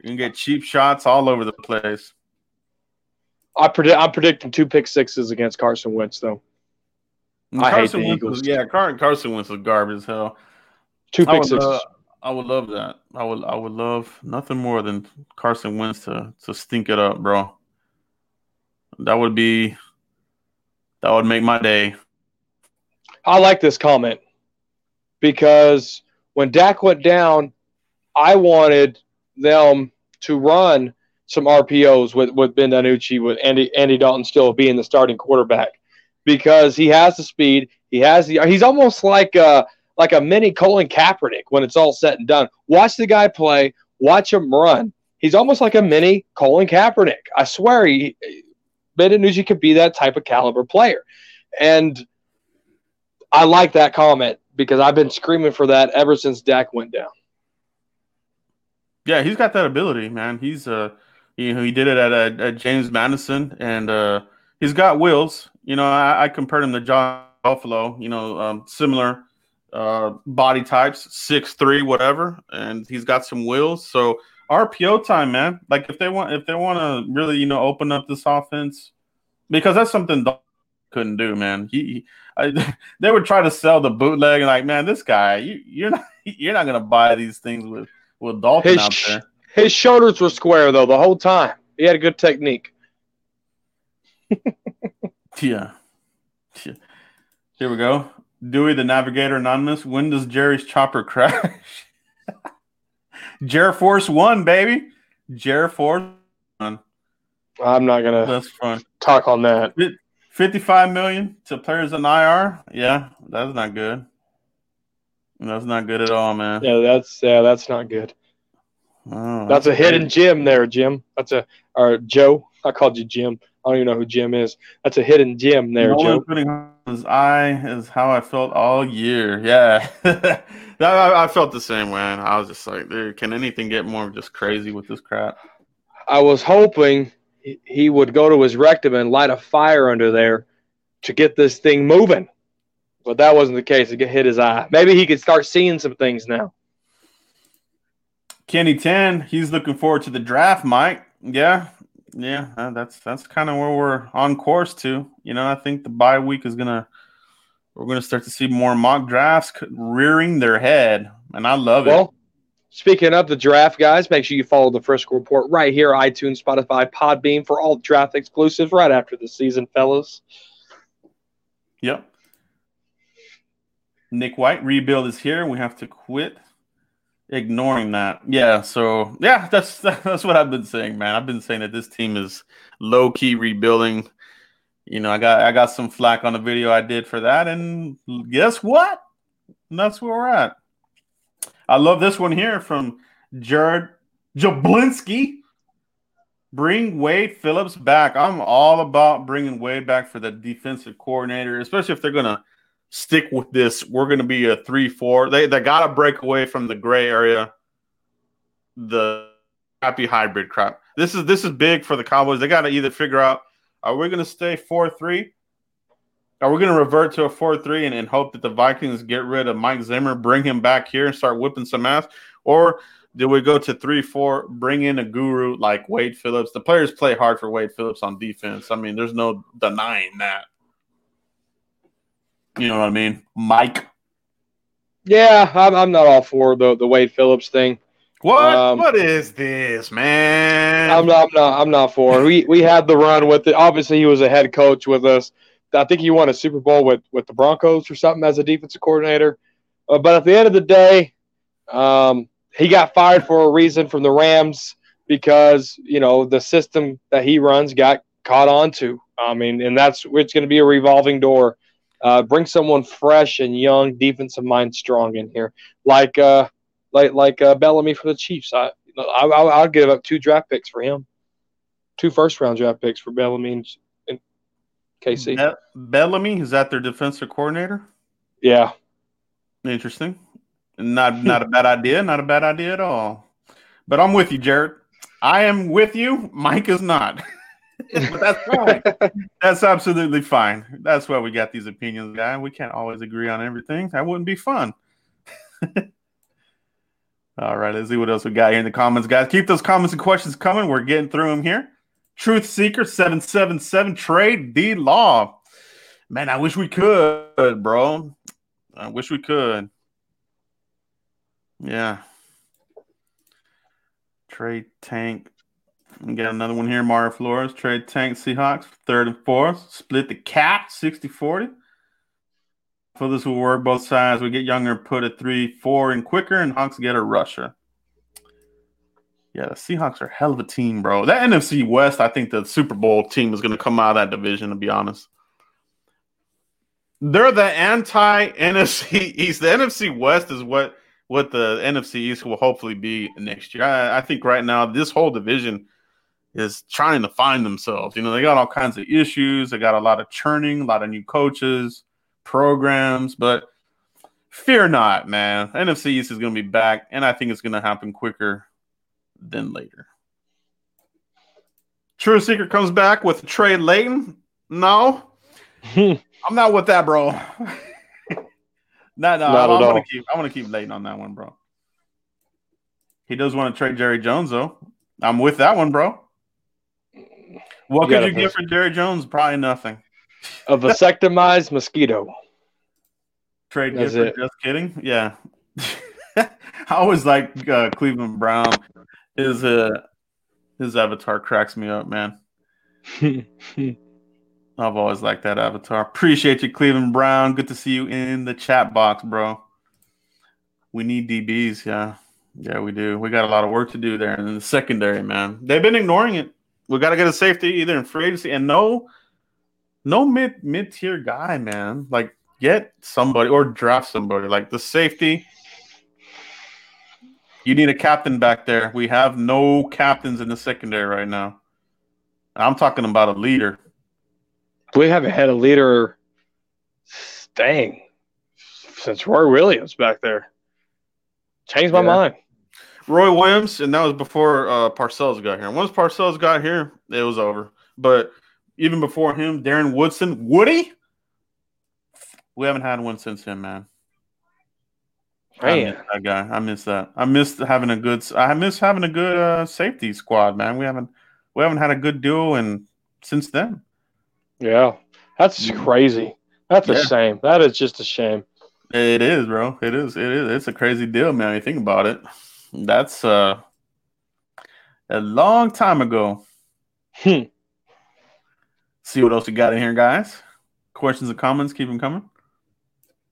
You can get cheap shots all over the place. I predict. I'm predicting two pick sixes against Carson Wentz, though. I Carson hate the Wentz Eagles. Was, yeah, Carson Wentz was garbage as hell. Two pick sixes. Uh, I would love that. I would I would love nothing more than Carson Wentz to to stink it up, bro. That would be that would make my day. I like this comment because when Dak went down, I wanted them to run some RPOs with, with Ben DiNucci, with Andy Andy Dalton still being the starting quarterback because he has the speed, he has the he's almost like a like a mini Colin Kaepernick when it's all said and done. Watch the guy play, watch him run. He's almost like a mini Colin Kaepernick. I swear, he, Ben DiNucci could be that type of caliber player, and I like that comment because I've been screaming for that ever since Dak went down. Yeah, he's got that ability, man. He's uh, you know, he did it at, at, at James Madison, and uh, he's got wheels. You know, I, I compared him to John Buffalo. You know, um, similar uh, body types, six three, whatever, and he's got some wheels. So RPO time, man. Like if they want, if they want to really, you know, open up this offense, because that's something Dalton couldn't do, man. He, he I, they would try to sell the bootleg, and like, man, this guy, you, you're not, you're not gonna buy these things with with Dalton his, out there. His shoulders were square though the whole time. He had a good technique. yeah. yeah. Here we go. Dewey the Navigator Anonymous. When does Jerry's chopper crash? Jer Force One, baby. Jer Force One. I'm not gonna that's fun. talk on that. 55 million to players in IR. Yeah, that's not good. That's not good at all, man. Yeah, that's yeah, that's not good. Oh, that's, that's a hidden gem there, Jim. That's a or Joe. I called you Jim. I don't even know who Jim is. That's a hidden gem there, no Joe. His eye is how I felt all year. Yeah, I, I, felt the same way. I was just like, dude, can anything get more just crazy with this crap? I was hoping he would go to his rectum and light a fire under there to get this thing moving, but that wasn't the case. It hit his eye. Maybe he could start seeing some things now. Kenny Ten, he's looking forward to the draft, Mike. Yeah, yeah, uh, that's that's kind of where we're on course to. You know, I think the bye week is gonna we're gonna start to see more mock drafts rearing their head, and I love it. well, it. Speaking of the draft, guys, make sure you follow the Frisco Report right here, iTunes, Spotify, Podbean for all draft exclusives right after the season, fellas. Yep. Nick White rebuild is here. We have to quit ignoring that. Yeah, so yeah, that's that's what I've been saying, man. I've been saying that this team is low key rebuilding. You know, I got I got some flack on the video I did for that, and guess what? That's where we're at. I love this one here from Jared Jablinski. Bring Wade Phillips back. I'm all about bringing Wade back for the defensive coordinator, especially if they're gonna stick with this. We're going to be a three-four. They they got to break away from the gray area, the happy hybrid crap. This is this is big for the Cowboys. They got to either figure out are we going to stay four-three? Are we going to revert to a 4 3 and, and hope that the Vikings get rid of Mike Zimmer, bring him back here and start whipping some ass? Or do we go to 3 4, bring in a guru like Wade Phillips? The players play hard for Wade Phillips on defense. I mean, there's no denying that. You know what I mean, Mike? Yeah, I'm, I'm not all for the the Wade Phillips thing. What? Um, what is this, man? I'm not. I'm not. I'm not for. We we had the run with it. Obviously, he was a head coach with us. I think he won a Super Bowl with with the Broncos or something as a defensive coordinator. Uh, but at the end of the day, um, he got fired for a reason from the Rams because you know the system that he runs got caught on to. I mean, and that's it's going to be a revolving door. Uh, bring someone fresh and young, defensive mind strong in here, like uh, like like uh, Bellamy for the Chiefs. I, I I'll give up two draft picks for him, two first round draft picks for Bellamy and, KC. Be- Bellamy is that their defensive coordinator? Yeah, interesting. Not not a bad idea. Not a bad idea at all. But I'm with you, Jared. I am with you. Mike is not. that's fine. that's absolutely fine. That's why we got these opinions, guy. We can't always agree on everything. That wouldn't be fun. All right, let's see what else we got here in the comments, guys. Keep those comments and questions coming. We're getting through them here. Truth Seeker 777 Trade D Law. Man, I wish we could, bro. I wish we could. Yeah. Trade Tank we got another one here. Mario Flores, trade tank Seahawks, third and fourth. Split the cap, 60 40. So this will work both sides. We get younger, put a three, four, and quicker, and Hawks get a rusher. Yeah, the Seahawks are a hell of a team, bro. That NFC West, I think the Super Bowl team is going to come out of that division, to be honest. They're the anti NFC East. The NFC West is what what the NFC East will hopefully be next year. I, I think right now this whole division – is trying to find themselves. You know, they got all kinds of issues. They got a lot of churning, a lot of new coaches, programs, but fear not, man. NFC East is going to be back, and I think it's going to happen quicker than later. True Seeker comes back with Trey Leighton. No, I'm not with that, bro. no, no, I, I want to keep. I want to keep Leighton on that one, bro. He does want to trade Jerry Jones, though. I'm with that one, bro. What you could you get for Jerry Jones? Probably nothing. A vasectomized mosquito. Trade That's gift Just kidding. Yeah. I always like uh, Cleveland Brown. His uh, his avatar cracks me up, man. I've always liked that avatar. Appreciate you, Cleveland Brown. Good to see you in the chat box, bro. We need DBs, yeah. Yeah, we do. We got a lot of work to do there in the secondary, man. They've been ignoring it we got to get a safety either in free agency and no, no mid mid tier guy, man. Like get somebody or draft somebody. Like the safety, you need a captain back there. We have no captains in the secondary right now. I'm talking about a leader. We haven't had a leader. Dang, since Roy Williams back there. Changed my yeah. mind. Roy Williams, and that was before uh, Parcells got here. Once Parcells got here, it was over. But even before him, Darren Woodson, Woody, we haven't had one since him, man. Man, that guy. I miss that. I miss having a good. I miss having a good uh, safety squad, man. We haven't we haven't had a good duo and since then. Yeah, that's crazy. That's yeah. a shame. That is just a shame. It is, bro. It is. It is. It's a crazy deal, man. you think about it. That's uh, a long time ago. Hmm. See what else we got in here, guys. Questions and comments, keep them coming.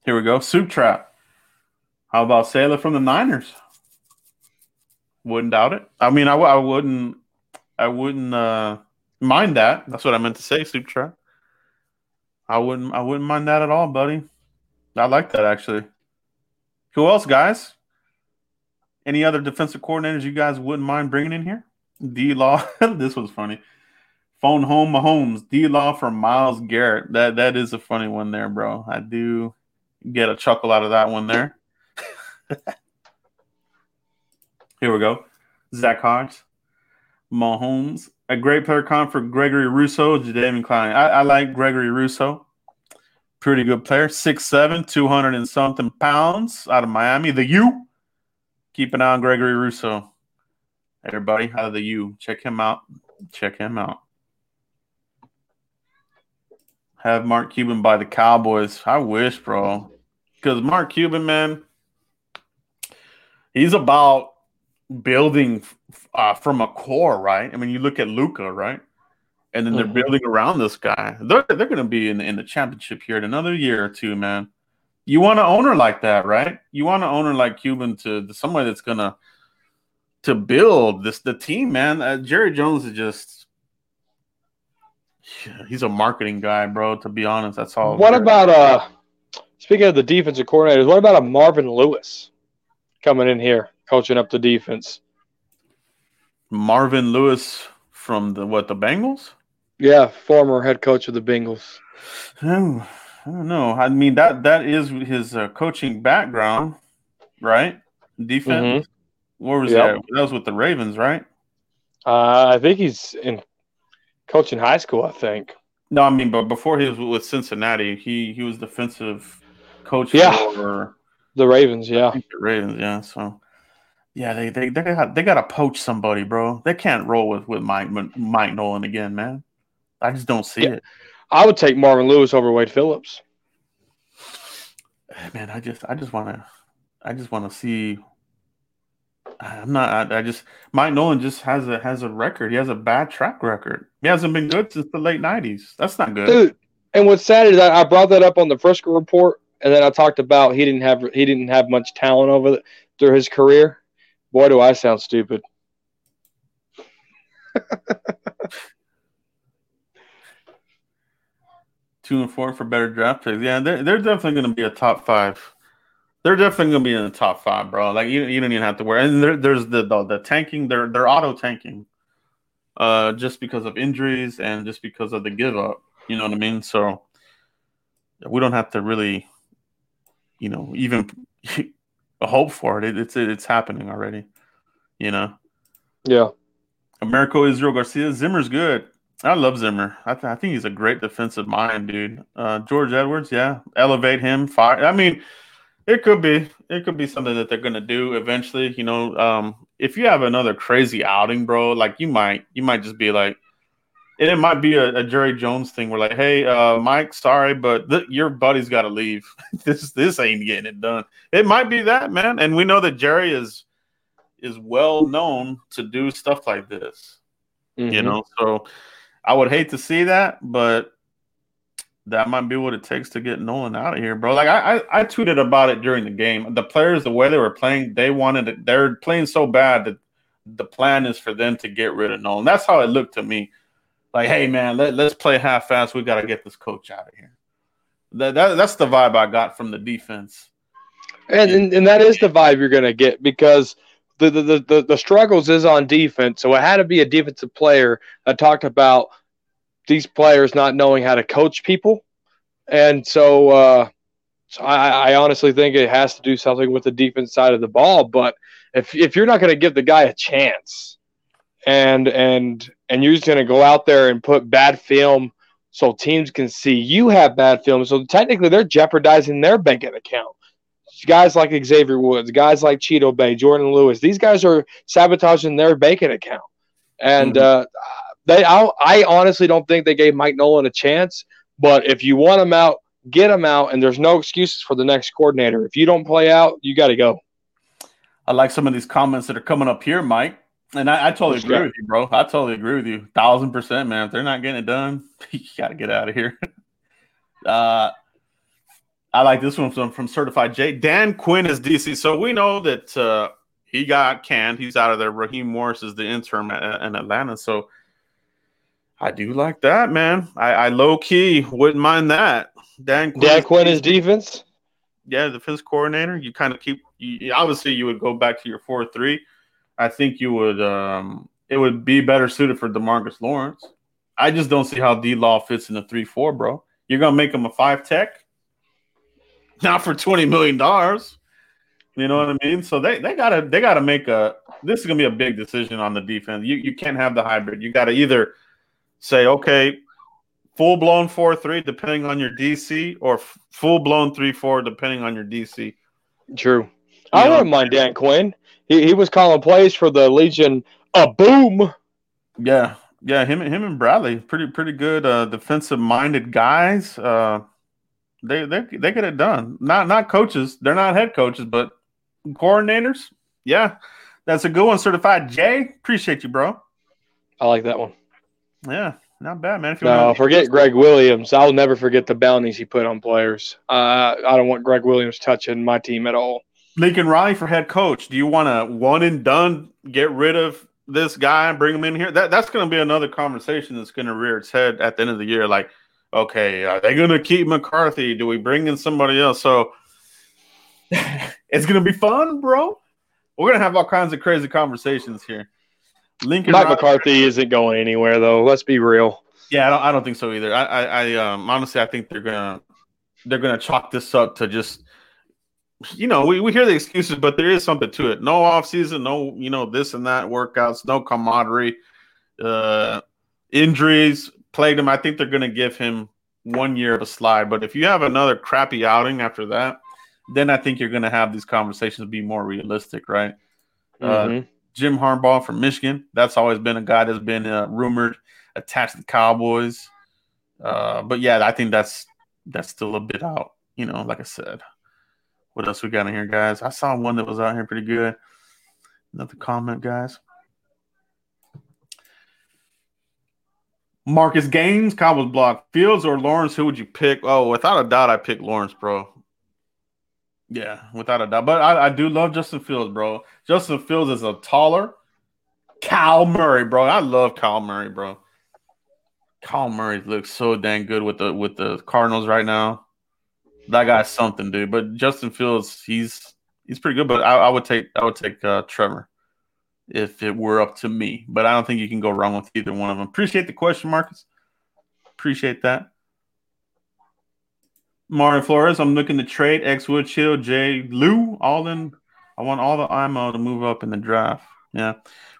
Here we go. Soup trap. How about Saleh from the Niners? Wouldn't doubt it. I mean, I, I wouldn't. I wouldn't uh, mind that. That's what I meant to say. Soup trap. I wouldn't. I wouldn't mind that at all, buddy. I like that actually. Who else, guys? Any other defensive coordinators you guys wouldn't mind bringing in here? D Law. this was funny. Phone home Mahomes. D Law for Myles Garrett. That that is a funny one there, bro. I do get a chuckle out of that one there. Here we go. Zach Hodge. Mahomes. A great player comp for Gregory Rousseau, Jadeveon Clowney. I, I like Gregory Rousseau Pretty good player. 6'7, 200 and something pounds out of Miami. The U keep an eye on Gregory Rousseau. Everybody, out of the U, check him out. Check him out. Have Mark Cuban buy the Cowboys. I wish, bro. Because Mark Cuban, man, he's about building uh, from a core, right? I mean, you look at Luka, right? And then they're mm-hmm. building around this guy. They're they're going to be in in the championship here in another year or two, man. You want an owner like that, right? You want an owner like Cuban to, to somebody that's going to to build this the team, man. Uh, Jerry Jones is just he's a marketing guy, bro. To be honest, that's all. What about uh? Speaking of the defensive coordinators, what about a Marvin Lewis coming in here coaching up the defense? Marvin Lewis from the what the Bengals? Yeah, former head coach of the Bengals. I don't know. I mean that that is his uh, coaching background, right? Defense. Mm-hmm. Where was yep. that? That was with the Ravens, right? Uh, I think he's in coaching high school. I think. No, I mean, but before he was with Cincinnati, he he was defensive coach yeah. for the Ravens. Yeah, the Ravens. Yeah, so yeah, they they they got they got to poach somebody, bro. They can't roll with with Mike Mike Nolan again, man. I just don't see yeah. it. I would take Marvin Lewis over Wade Phillips. Man, I just I just want to I just want to see I'm not. I, I, just Mike Nolan just has a has a record. He has a bad track record. He hasn't been good since the late '90s. That's not good, dude. And what's sad is I, I brought that up on the Frisco report, and then I talked about he didn't have he didn't have much talent over the, through his career. Boy, do I sound stupid. Two and four for better draft picks. Yeah, they're, they're definitely going to be a top five they're definitely gonna be in the top five, bro. Like you, you don't even have to worry. And there, there's the, the, the tanking. They're they're auto tanking, uh, just because of injuries and just because of the give up. You know what I mean? So we don't have to really, you know, even hope for it. it it's it's happening already. You know. Yeah. Americo Israel Garcia Zimmer's good. I love Zimmer. I, th- I think he's a great defensive mind, dude. Uh, George Edwards, yeah, elevate him. Fire. I mean it could be. It could be something that they're gonna do eventually. You know, um, if you have another crazy outing, bro, like you might, you might just be like, and it might be a, a Jerry Jones thing. Where like, hey, uh, Mike, sorry, but th- your buddy's got to leave. this this ain't getting it done. It might be that, man. And we know that Jerry is is well known to do stuff like this. Mm-hmm. You know, so I would hate to see that, but that might be what it takes to get Nolan out of here, bro. Like I, I, I, tweeted about it during the game. The players, the way they were playing, they wanted it. They're playing so bad that the plan is for them to get rid of Nolan. That's how it looked to me. Like, hey man, let, let's play half fast. We got to get this coach out of here. That, that that's the vibe I got from the defense. And and, and that is the vibe you're gonna get because the, the the the struggles is on defense. So it had to be a defensive player that talked about these players not knowing how to coach people. And so, uh, so I, I, honestly think it has to do something with the defense side of the ball. But if, if you're not going to give the guy a chance and and and you're just going to go out there and put bad film so teams can see you have bad film, so technically they're jeopardizing their banking account. Guys like Xavier Woods, guys like Cheeto Bay, Jourdan Lewis, these guys are sabotaging their bacon account. And mm-hmm. uh, they, I, I honestly don't think they gave Mike Nolan a chance. But if you want him out, get him out, and there's no excuses for the next coordinator. If you don't play out, you got to go. I like some of these comments that are coming up here, Mike. And I, I totally agree with you, bro. I totally agree with you. Thousand percent, man. If they're not getting it done, you got to get out of here. uh, I like this one from, from Certified J. Dan Quinn is DC. So we know that uh, he got canned. He's out of there. Raheem Morris is the interim in Atlanta. So I do like that, man. I, I low key wouldn't mind that. Dan Quinn, Dan Quinn is defense. Yeah, defense coordinator. You kind of keep. You, obviously, you would go back to your four three. I think you would. Um, it would be better suited for Demarcus Lawrence. I just don't see how D Law fits in the three four, bro. You're gonna make him a five tech, not for twenty million dollars. You know what I mean? So they, they gotta they gotta make a. This is gonna be a big decision on the defense. You you can't have the hybrid. You gotta either say, okay, full blown 4 3, depending on your DC, or f- full blown 3 4, depending on your DC. True. You I wouldn't mind Dan Quinn. He, he was calling plays for the Legion. A boom. Yeah. Yeah, him, him and Bradley, pretty pretty good uh, defensive minded guys. Uh, they they they get it done. Not not coaches. They're not head coaches, but coordinators. Yeah, That's a good one, certified Jay. Appreciate you, bro. I like that one. Yeah, not bad, man. If you no, forget Gregg Williams. I'll never forget the bounties he put on players. Uh, I don't want Gregg Williams touching my team at all. Lincoln Riley for head coach. Do you want to one and done get rid of this guy and bring him in here? That that's going to be another conversation that's going to rear its head at the end of the year. Like, okay, are they going to keep McCarthy? Do we bring in somebody else? So it's going to be fun, bro. We're going to have all kinds of crazy conversations here. Lincoln Mike McCarthy isn't going anywhere, though. Let's be real. Yeah, I don't. I don't think so either. I, I, I um, honestly, I think they're gonna they're gonna chalk this up to just you know, we, we hear the excuses, but there is something to it. No off season, no, you know, this and that workouts, no camaraderie, uh, injuries plagued him. I think they're going to give him one year of a slide. But if you have another crappy outing after that, then I think you're going to have these conversations be more realistic, right? Uh, mm-hmm. Uh, Jim Harbaugh from Michigan, that's always been a guy that's been uh, rumored attached to the Cowboys. Uh, but yeah, I think that's that's still a bit out. You know, like I said. What else we got in here, guys? I saw one that was out here pretty good. Another comment, guys. Marcus Gaines, Cowboys block. Fields or Lawrence, who would you pick? Oh, without a doubt, I pick Lawrence, bro. Yeah, without a doubt. But I, I do love Justin Fields, bro. Justin Fields is a taller Kyler Murray, bro. I love Kyler Murray, bro. Kyler Murray looks so dang good with the with the Cardinals right now that guy's something, dude. But Justin Fields, he's he's pretty good. But I, I would take I would take uh, Trevor if it were up to me. But I don't think you can go wrong with either one of them. Appreciate the question, Marcus. Appreciate that. Mario Flores, I'm looking to trade X Wood, Chill, Jay, Lou, all in. I want all the IMO to move up in the draft. Yeah.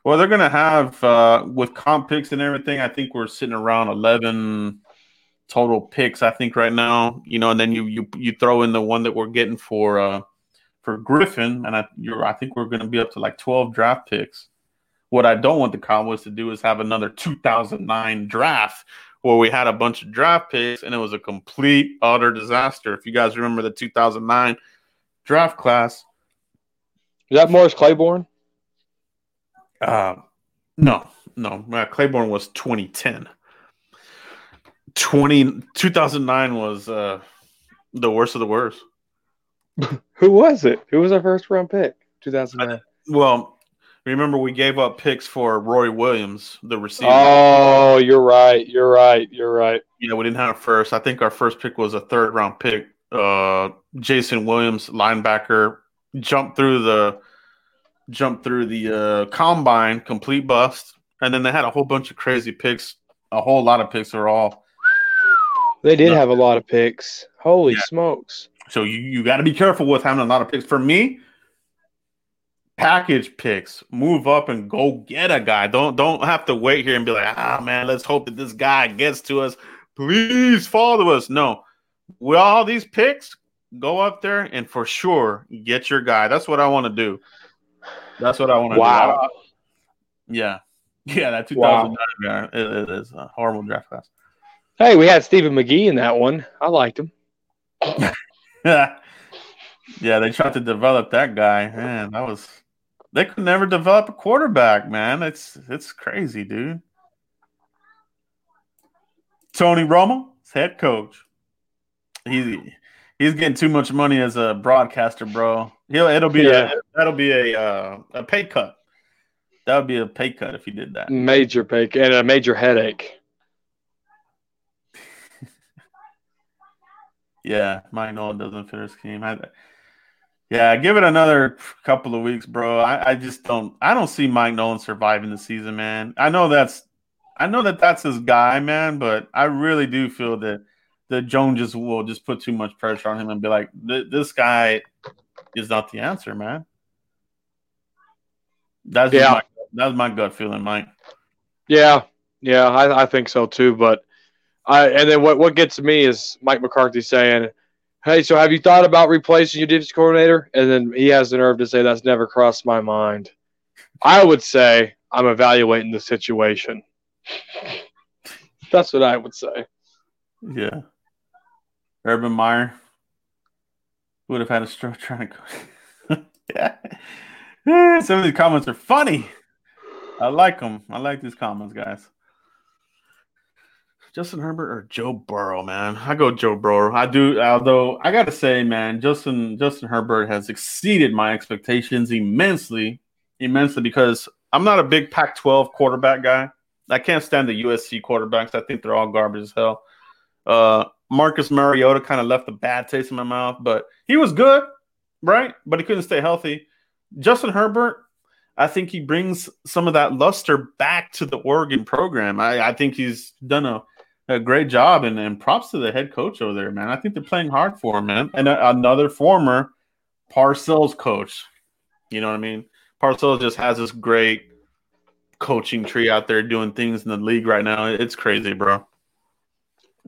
Well, they're gonna have uh, with comp picks and everything. I think we're sitting around 11, total picks, I think right now, you know, and then you you you throw in the one that we're getting for uh for Griffin, and I you're I think we're gonna be up to like 12 draft picks. What I don't want the Cowboys to do is have another 2009 draft where we had a bunch of draft picks and it was a complete utter disaster. If you guys remember the 2009 draft class, is that Morris Claiborne? Uh, no, no. Uh, Claiborne was 2010. 20, 2009 was uh, the worst of the worst. Who was it? Who was our first round pick? 2009. Well, remember we gave up picks for Roy Williams, the receiver. Oh, you're right. You're right. You're right. Yeah, we didn't have first. I think our first pick was a third round pick. Uh, Jason Williams, linebacker, jumped through the jumped through the uh, combine, complete bust, and then they had a whole bunch of crazy picks. A whole lot of picks are all they did no. have a lot of picks. Holy yeah. smokes. So you, you got to be careful with having a lot of picks. For me, package picks, move up and go get a guy. Don't don't have to wait here and be like, ah man, let's hope that this guy gets to us. Please follow us. No, with all these picks, go up there and for sure get your guy. That's what I want to do. That's what I want to wow. do. Yeah. Yeah, that 2009 wow. guy it is a horrible draft class. Hey, we had Stephen McGee in that one. I liked him. yeah, they tried to develop that guy. Man, that was they could never develop a quarterback, man. It's it's crazy, dude. Tony Romo, head coach. He's he's getting too much money as a broadcaster, bro. He'll it'll be yeah. a that'll be a uh, a pay cut. That would be a pay cut if he did that. Major pay and a major headache. Yeah, Mike Nolan doesn't fit his scheme. I, yeah, give it another couple of weeks, bro. I, I just don't. I don't see Mike Nolan surviving the season, man. I know that's, I know that that's his guy, man. But I really do feel that that Jones just will just put too much pressure on him and be like, this guy is not the answer, man. That's yeah. My, that's my gut feeling, Mike. Yeah, yeah, I, I think so too. But I, and then what, what gets me is Mike McCarthy saying, Hey, so have you thought about replacing your defense coordinator? And then he has the nerve to say that's never crossed my mind. I would say I'm evaluating the situation. That's what I would say. Yeah. Urban Meyer would have had a stroke trying to go. yeah. Some of these comments are funny. I like them. I like these comments, guys. Justin Herbert or Joe Burrow, man. I go Joe Burrow. I do, although I gotta say, man, Justin Justin Herbert has exceeded my expectations immensely, immensely because I'm not a big Pac-12 quarterback guy. I can't stand the USC quarterbacks. I think they're all garbage as hell. Uh, Marcus Mariota kind of left a bad taste in my mouth, but he was good, right? But he couldn't stay healthy. Justin Herbert, I think he brings some of that luster back to the Oregon program. I, I think he's done a, a great job, and, and, props to the head coach over there, man. I think they're playing hard for him, man. And a, another former Parcells coach. You know what I mean? Parcells just has this great coaching tree out there doing things in the league right now. It's crazy, bro.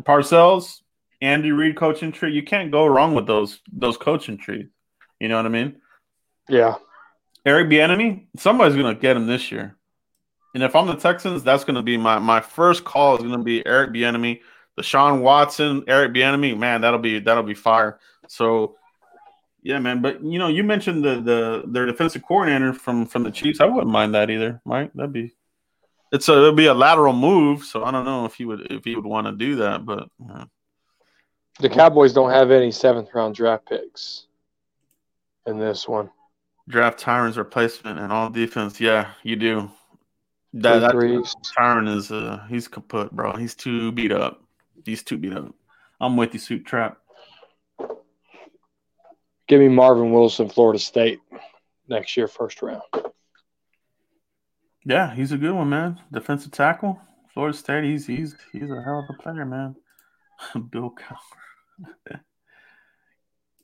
Parcells, Andy Reid coaching tree. You can't go wrong with those those coaching trees. You know what I mean? Yeah. Eric Bieniemy, somebody's gonna get him this year. And if I'm the Texans, that's gonna be my my first call is gonna be Eric Bieniemy, Deshaun Watson, Eric Bieniemy. Man, that'll be that'll be fire. So yeah, man. But you know, you mentioned the the their defensive coordinator from from the Chiefs. I wouldn't mind that either, Mike. That'd be it's a it'd be a lateral move. So I don't know if he would if he would want to do that, but yeah. the Cowboys don't have any seventh round draft picks in this one. Draft Tyron's replacement and all defense. Yeah, you do. That, that Tyron is uh he's kaput, bro. He's too beat up. He's too beat up. I'm with you, Soup Trap. Give me Marvin Wilson, Florida State, next year, first round. Yeah, he's a good one, man. Defensive tackle, Florida State. He's he's he's a hell of a player, man. Bill Cowher.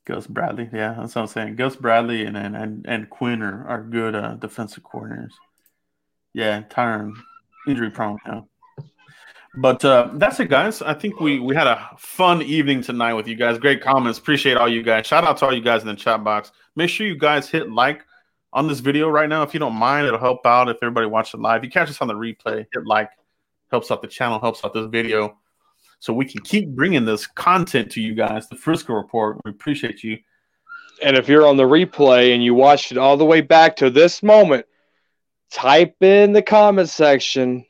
Gus Bradley, yeah, that's what I'm saying. Gus Bradley and and and Quinn are, are good uh, defensive coordinators. Yeah, Tyron injury prone now. But uh, that's it, guys. I think we we had a fun evening tonight with you guys. Great comments. Appreciate all you guys. Shout out to all you guys in the chat box. Make sure you guys hit like on this video right now if you don't mind. It'll help out if everybody watching live. If you catch us on the replay, hit like. Helps out the channel. Helps out this video, so we can keep bringing this content to you guys. The Frisco Report. We appreciate you. And if you're on the replay and you watched it all the way back to this moment, type in the comment section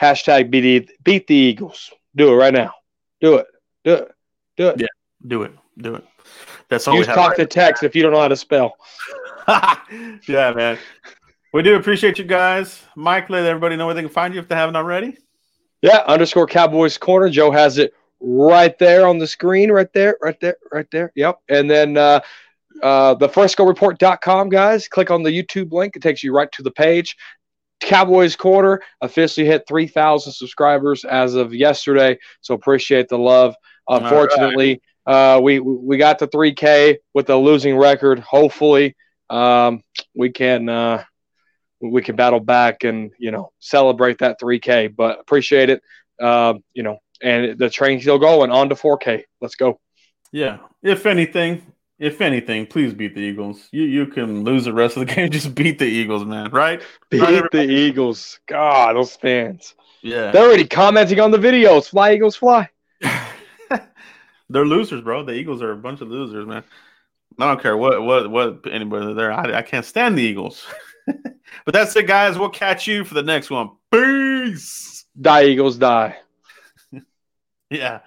Hashtag beat, beat the Eagles. Do it right now. Do it. Do it. Do it. Yeah, do it. Do it. That's all Use we have. talk right to text if you don't know how to spell. yeah, man. We do appreciate you guys. Mike, let everybody know where they can find you if they haven't already. Yeah, underscore Cowboys Corner. Joe has it right there on the screen, right there, right there, right there. Yep. And then uh, uh, the FriscoReport.com, guys. Click on the YouTube link. It takes you right to the page. Cowboys Corner officially hit 3,000 subscribers as of yesterday. So appreciate the love. Unfortunately, right. uh, we we got to 3K with a losing record. Hopefully, um, we can uh, we can battle back and you know celebrate that 3K. But appreciate it. Uh, you know, and the train's still going on to 4K. Let's go. Yeah. If anything, if anything, please beat the Eagles. You you can lose the rest of the game. Just beat the Eagles, man. Right? Beat right, the Eagles. God, those fans. Yeah. They're already commenting on the videos. Fly Eagles, fly. They're losers, bro. The Eagles are a bunch of losers, man. I don't care what what what anybody there. I, I can't stand the Eagles. but that's it, guys. We'll catch you for the next one. Peace. Die, Eagles, die. yeah.